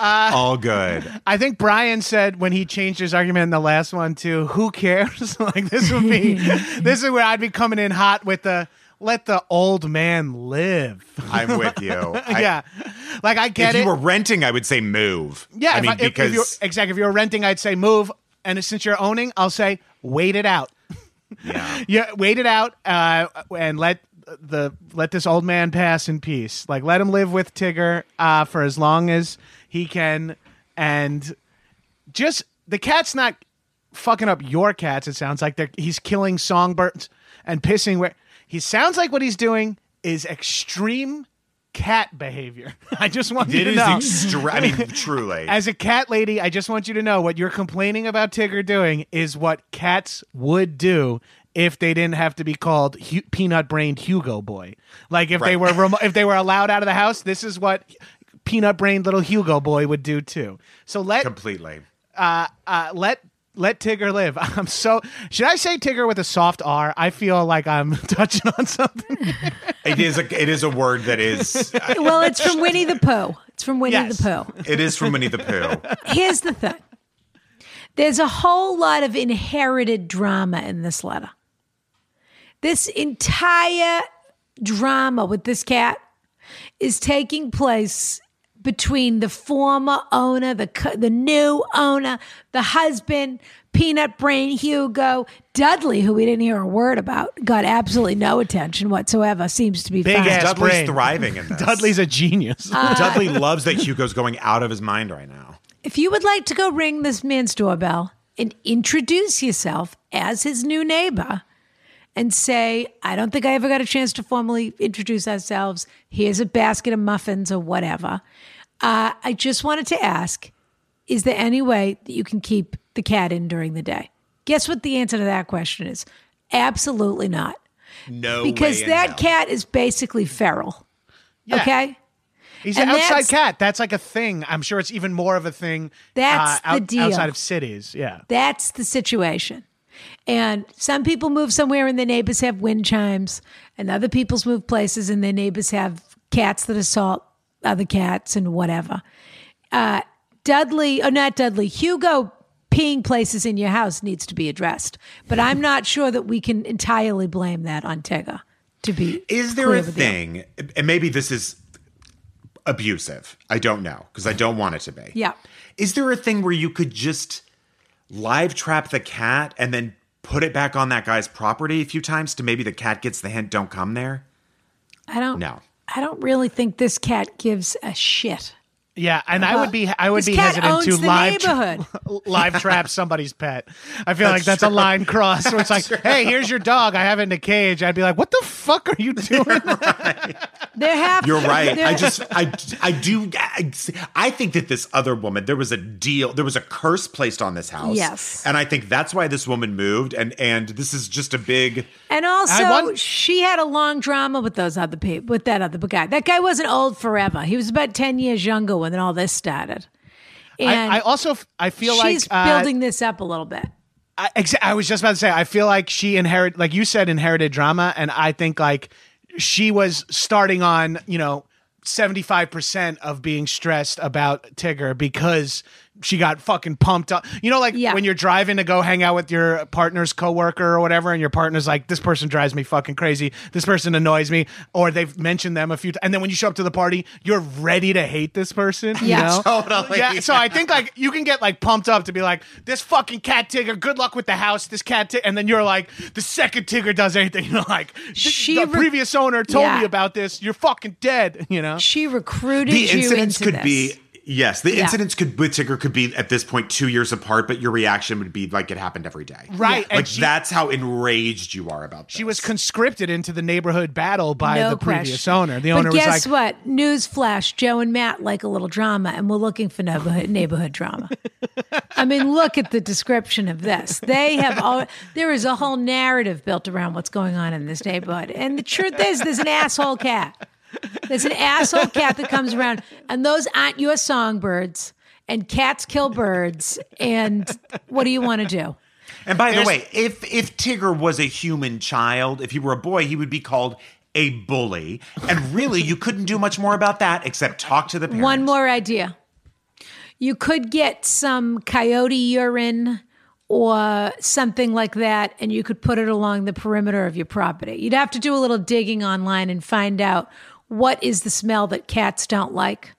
All good. I think Brian said when he changed his argument in the last one to who cares? like this would be this is where I'd be coming in hot with the let the old man live. I'm with you. I- yeah. Like I get if it. you were renting, I would say move. yeah, I if mean if- if because you're, exactly. If you're renting, I'd say move. And since you're owning, I'll say wait it out. Yeah. Yeah, wait it out uh, and let the let this old man pass in peace. Like let him live with Tigger uh, for as long as he can, and just the cat's not fucking up your cats. It sounds like they're, he's killing songbirds and pissing. Where he sounds like what he's doing is extreme cat behavior. I just want you to is know. extra. I mean, truly. As a cat lady, I just want you to know what you're complaining about Tigger doing is what cats would do if they didn't have to be called hu- peanut brained Hugo boy. Like if they were remo- if they were allowed out of the house, this is what peanut brained little Hugo boy would do too. So let Completely. uh, uh, let let Tigger live. I'm so should I say Tigger with a soft R? I feel like I'm touching on something. It is a it is a word that is Well, it's from Winnie the Pooh. It's from Winnie Yes. the Pooh. it is from Winnie the Pooh. Here's the thing there's a whole lot of inherited drama in this letter. This entire drama with this cat is taking place between the former owner, the the new owner, the husband, Peanut Brain Hugo, Dudley, who we didn't hear a word about, got absolutely no attention whatsoever. Seems to be Big fine. ass Dudley's brain. thriving in this. Dudley's a genius. Uh, Dudley loves that Hugo's going out of his mind right now. If you would like to go ring this man's doorbell and introduce yourself as his new neighbor and say, I don't think I ever got a chance to formally introduce ourselves. Here's a basket of muffins or whatever. Uh, I just wanted to ask Is there any way that you can keep the cat in during the day? Guess what the answer to that question is? Absolutely not. No, Because that cat is basically feral. Yeah. Okay? He's And an outside cat. That's like a thing. I'm sure it's even more of a thing. That's uh, the deal. outside of cities. Yeah. That's the situation. And some people move somewhere and their neighbors have wind chimes, and other people's move places and their neighbors have cats that assault other cats and whatever. Uh, Dudley, oh, not Dudley, Hugo peeing places in your house needs to be addressed. But I'm not sure that we can entirely blame that on Tigger. To be Is there a with you. thing, and maybe this is abusive? I don't know because I don't want it to be. Yeah. Is there a thing where you could just live trap the cat and then put it back on that guy's property a few times to maybe the cat gets the hint, don't come there? I don't. No. I don't really think this cat gives a shit. Yeah, and I would be I would This be cat hesitant to the live tra- neighborhood. live trap somebody's pet. I feel like that's a line cross where it's like, "Hey, here's your dog. I have it in a cage." I'd be like, "What the fuck are you doing?" There have You're right. I just, I, I do, I, I think that this other woman, there was a deal, there was a curse placed on this house. Yes. And I think that's why this woman moved. And, and this is just a big, And also, want- she had a long drama with those other people, with that other guy. That guy wasn't old forever. He was about 10 years younger when all this started. And I, I also I feel like she's uh, building this up a little bit. I, exa- I was just about to say, I feel like she inherit, like you said, inherited drama, and I think like she was starting on, you know, seventy five percent of being stressed about Tigger because she got fucking pumped up. You know, like Yeah. when you're driving to go hang out with your partner's coworker or whatever, and your partner's like, "This person drives me fucking crazy. This person annoys me," or they've mentioned them a few times, and then when you show up to the party, you're ready to hate this person. Yeah. you know? Totally. Yeah. So I think like you can get like pumped up to be like, this fucking cat Tigger, good luck with the house, this cat Tigger. And then you're like, the second Tigger does anything, you're like, She the re- previous owner told Yeah. me about this. You're fucking dead, you know? She recruited the you incidents into could this. be, Yes, the Yeah. incidents could with Tigger could be at this point two years apart, but your reaction would be like it happened every day. Right, and Like she- that's how enraged you are about this. She was conscripted into the neighborhood battle by no the previous owner. The but owner was like, what? Newsflash: Joe and Matt like a little drama, and we're looking for neighborhood neighborhood drama. I mean, look at the description of this. They have all. There is a whole narrative built around what's going on in this neighborhood, and the truth is, there's an asshole cat. There's an asshole cat that comes around, and those aren't your songbirds. And cats kill birds. And what do you want to do? And by the way, if if Tigger was a human child, if he were a boy, he would be called a bully. And really, you couldn't do much more about that except talk to the parents. One more idea. You could get some coyote urine or something like that, and you could put it along the perimeter of your property. You'd have to do a little digging online and find out what is the smell that cats don't like.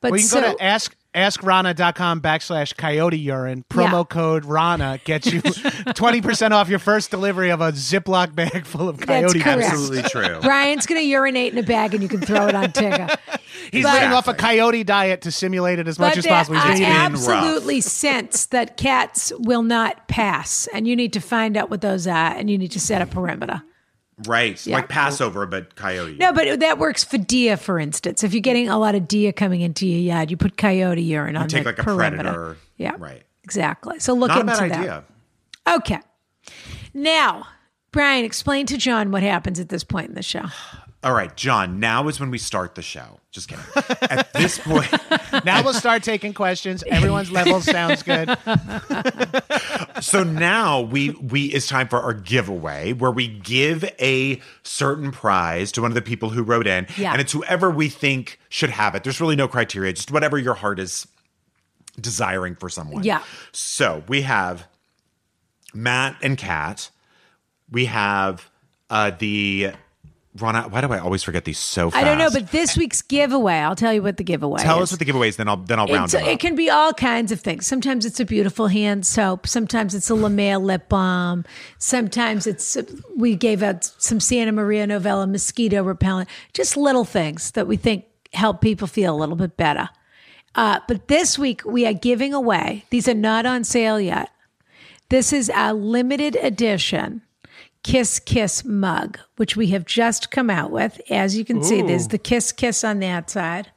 But well, you can so, go to ask askrana.com backslash coyote urine. Promo Yeah. code Rana gets you 20% off your first delivery of a Ziploc bag full of That's coyote correct. urine. Absolutely true. Brian's going to urinate in a bag, and you can throw it on Tigger. He's But- living off a coyote diet to simulate it as much as possible. He's are gonna eat ab- absolutely scents that cats will not pass, and you need to find out what those are, and you need to set a perimeter. Right. Yeah. Like Passover, but coyote. No, but that works for deer, for instance. If you're getting a lot of deer coming into your yard, you put coyote urine on take the like a perimeter. predator. Yeah, Right. Exactly. So look Not a into bad that. idea. Okay. Now, Brian, explain to John what happens at this point in the show. All right, John, now is when we start the show. Just kidding. At this point, Now we'll start taking questions. Everyone's level sounds good. so now we we it's time for our giveaway where we give a certain prize to one of the people who wrote in Yeah. and it's whoever we think should have it. There's really no criteria, just whatever your heart is desiring for someone. Yeah. So, we have Matt and Kat. We have uh the Rana, why do I always forget these so fast? I don't know, but this week's giveaway, I'll tell you what the giveaway is. tell is. us what the giveaway is, then I'll then I'll round It's, it up. can be all kinds of things. Sometimes it's a beautiful hand soap. Sometimes it's a La Mer lip balm. Sometimes it's we gave out some Santa Maria Novella mosquito repellent. Just little things that we think help people feel a little bit better. Uh, but this week we are giving away. These are not on sale yet. This is our limited edition Kiss Kiss mug, which we have just come out with. As you can see, there's the Kiss Kiss on that side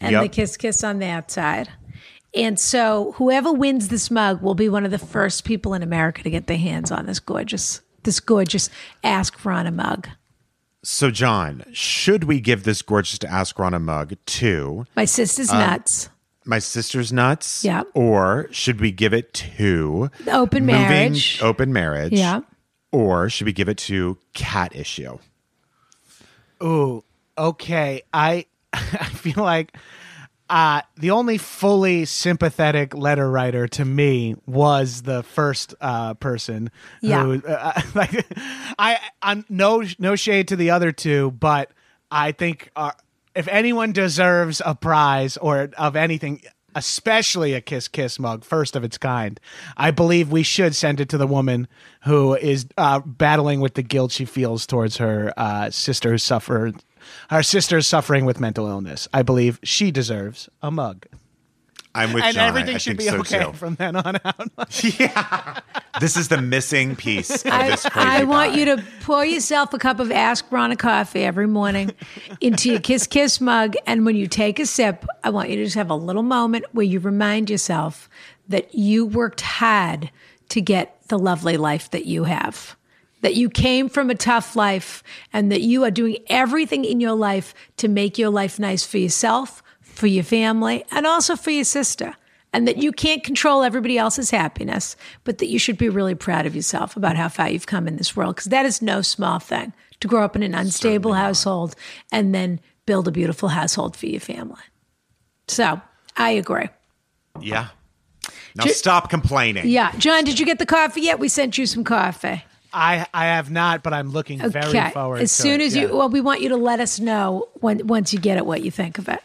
and Yep. the Kiss Kiss on that side. And so whoever wins this mug will be one of the first people in America to get their hands on this gorgeous, this gorgeous Ask Rana mug. So, John, should we give this gorgeous to Ask Rana mug to My sister's Um, nuts. my sister's nuts? Yeah. Or should we give it to Open moving- marriage. Open marriage. Yeah. Or should we give it to cat issue? Ooh, okay. I I feel like uh, the only fully sympathetic letter writer to me was the first uh, person. Yeah. Who, uh, like, I I'm no no shade to the other two, but I think uh, if anyone deserves a prize or of anything. Especially a kiss kiss mug, first of its kind. I believe we should send it to the woman who is uh, battling with the guilt she feels towards her uh, sister who suffered her sister is suffering with mental illness. I believe she deserves a mug. I'm with you. and John. everything I should think be so okay too. from then on out. Yeah, this is the missing piece of I, this crazy I want pie. you to pour yourself a cup of Ask Rana coffee every morning into your Kiss Kiss mug. And when you take a sip, I want you to just have a little moment where you remind yourself that you worked hard to get the lovely life that you have. That you came from a tough life and that you are doing everything in your life to make your life nice for yourself, for your family, and also for your sister and that you can't control everybody else's happiness, but that you should be really proud of yourself about how far you've come in this world. Because that is no small thing to grow up in an unstable household and then build a beautiful household for your family. So I agree. Yeah. Now stop complaining. Yeah. John, did you get the coffee yet? We sent you some coffee. I I have not, but I'm looking very forward. As to soon it. as Yeah. you, well, we want you to let us know when once you get it what you think of it.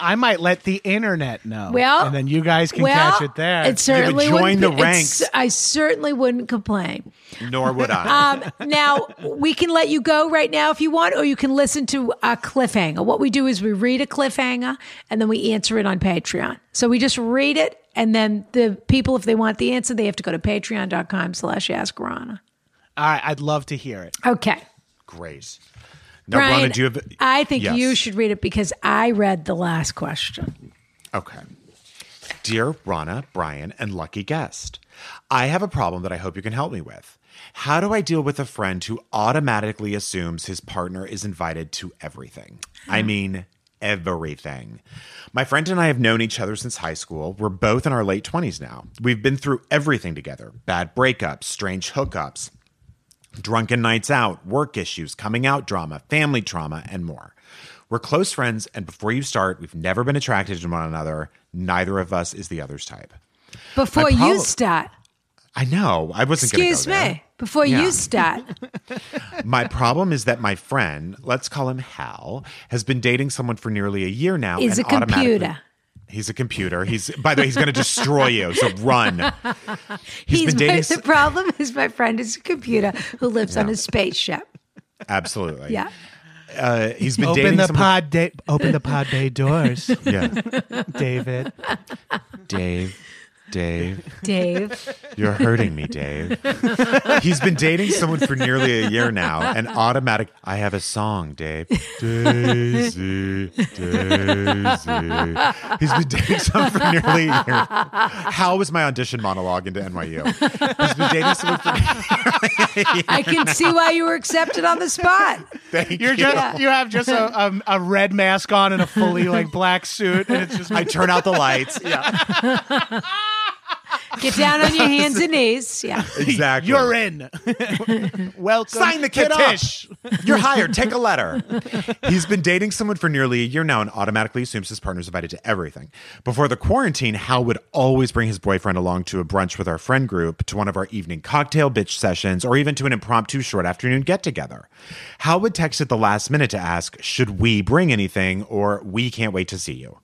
I might let the internet know. Well, and then you guys can well, catch it there. It certainly join wouldn't the ranks. I certainly wouldn't complain. Nor would I. Um, now we can let you go right now if you want, or you can listen to a cliffhanger. What we do is we read a cliffhanger and then we answer it on Patreon. So we just read it, and then the people, if they want the answer, they have to go to patreon.com slash ask Rana. All right, I'd love to hear it. Okay. Great. Now, Brian, Rana, do you have? I think Yes. you should read it because I read the last question. Okay. Dear Rana, Brian, and lucky guest, I have a problem that I hope you can help me with. How do I deal with a friend who automatically assumes his partner is invited to everything? I mean, everything. My friend and I have known each other since high school. We're both in our late 20s now. We've been through everything together bad breakups, strange hookups, drunken nights out, work issues, coming out drama, family trauma, and more. We're close friends, and before you start, we've never been attracted to one another. Neither of us is the other's type. Before you start, I know. I wasn't going to excuse go there. me, before Yeah. you start, My problem is that my friend, let's call him Hal, has been dating someone for nearly a year now. He's and a computer. Automatically- He's a computer. He's by the way, he's going to destroy you. So run. He's He's been dating. my, the problem is my friend is a computer who lives on a spaceship. Absolutely. Yeah. Uh, he's been Open dating the someone. pod day. Open the pod bay doors, Yeah. David. Dave. Dave. Dave. You're hurting me, Dave. He's been dating someone for nearly a year now, and automatic. I have a song, Dave. Daisy, Daisy. He's been dating someone for nearly a year. How was my audition monologue into NYU? He's been dating someone for. I can see why you were accepted on the spot. Thank You're you. just you have just a, a a red mask on and a fully like black suit, and it's just I turn out the lights. Yeah, Get down on your hands and knees. Yeah. exactly. you're in. Welcome. Sign the kid to up. Tisch. You're hired. Take a letter. He's been dating someone for nearly a year now and automatically assumes his partner's invited to everything. Before the quarantine, Hal would always bring his boyfriend along to a brunch with our friend group, to one of our evening cocktail bitch sessions, or even to an impromptu short afternoon get together. Hal would text at the last minute to ask, Should we bring anything? or We can't wait to see you.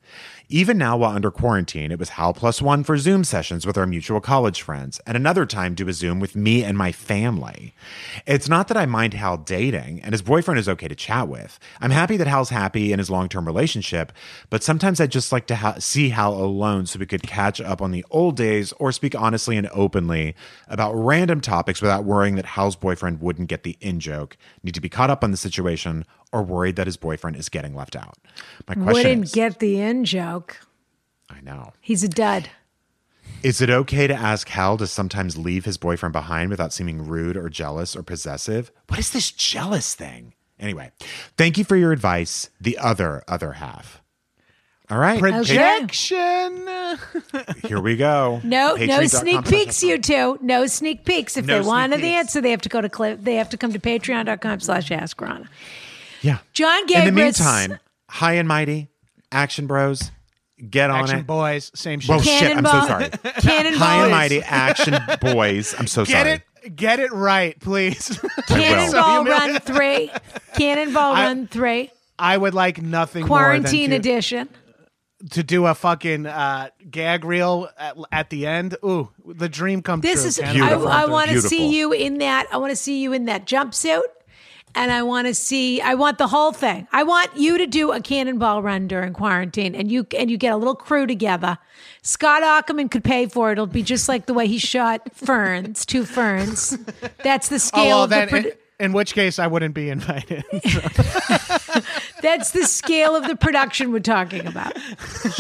Even now, while under quarantine, it was Hal plus one for Zoom sessions with our mutual college friends, and another time do a Zoom with me and my family. It's not that I mind Hal dating, and his boyfriend is okay to chat with. I'm happy that Hal's happy in his long term relationship, but sometimes I'd just like to ha- see Hal alone so we could catch up on the old days or speak honestly and openly about random topics without worrying that Hal's boyfriend wouldn't get the in joke, need to be caught up on the situation, or worried that his boyfriend is getting left out. My question Wouldn't is, get the in joke. I know. He's a dud. Is it okay to ask Hal to sometimes leave his boyfriend behind without seeming rude or jealous or possessive? What is this jealous thing? Anyway, thank you for your advice. The other other half. All right, Projection. here we go. No, no sneak peeks, you two. No sneak peeks. If No they want sneak the answer, they have to go to Cliff. They have to come to patreon.com slash ask Rana. Yeah. John In the meantime, high and mighty, action bros, get on Action it. boys, same shit. Whoa, shit! I'm so Cannonball. sorry. Cannonball. High and mighty, action boys. I'm so Get sorry. it, get it right, please. Cannonball Run 3. Cannonball I- Run 3. I would like nothing Quarantine more than to, edition. to do a fucking uh, gag reel at, at the end. Ooh, the dream come true. This true. is, Cannonball I, Beautiful. Run I three. want to Beautiful. see you in that. I want to see you in that jumpsuit. And I want to see, I want the whole thing. I want you to do a cannonball run during quarantine and you, and you get a little crew together. Scott Aukerman could pay for it. It'll be just like the way he shot Ferns, two Ferns. That's the Oh, scale well, of the, produ- in, in which case I wouldn't be invited. that's the scale of the production we're talking about.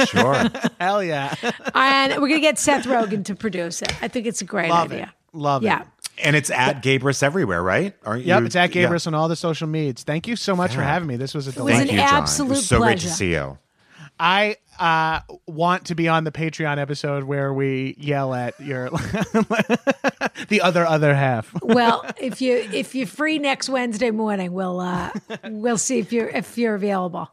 Sure. Hell yeah. And we're going to get Seth Rogen to produce it. I think it's a great idea. Love it. Love Yeah. it. And it's at Gabrus everywhere, right? Aren't Yep, you? it's at yeah. Gabrus on all the social medias. Thank you so much for having me. This was a was delight. an Thank you, John. It was absolute so great to see you. I uh, want to be on the Patreon episode where we yell at your the other other half. Well, if you if you're free next Wednesday morning, we'll uh we'll see if you're if you're available.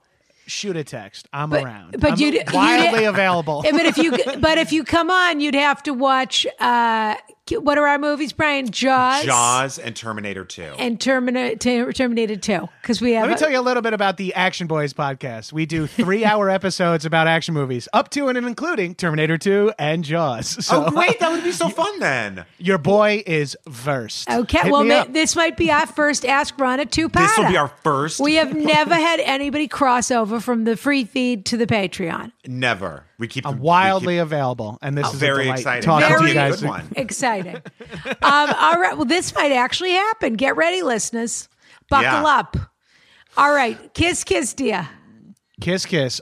Shoot a text. I'm But- around. but I'm you'd- you'd- wildly available. But if you but if you come on, you'd have to watch uh what are our movies, Brian? Jaws, Jaws and Terminator 2. and Terminator Terminator Two. Because we have Let me a- tell you a little bit about the Action Boys podcast. We do three hour episodes about action movies, up to and including Terminator 2 and Jaws. So oh, wait, that would be so fun then. your boy is versed. Okay, Hit well, ma- this might be our first Ask Rana two This will be our first. We have never had anybody crossover from the free feed to the Patreon. Never. We keep them wildly we available, and this Oh, is very delight exciting. Talking That'll to you a guys. good one. Exciting. um, all right. Well, this might actually happen. Get ready, listeners. Buckle Yeah. up. All right. Kiss, kiss, dear. Kiss, kiss.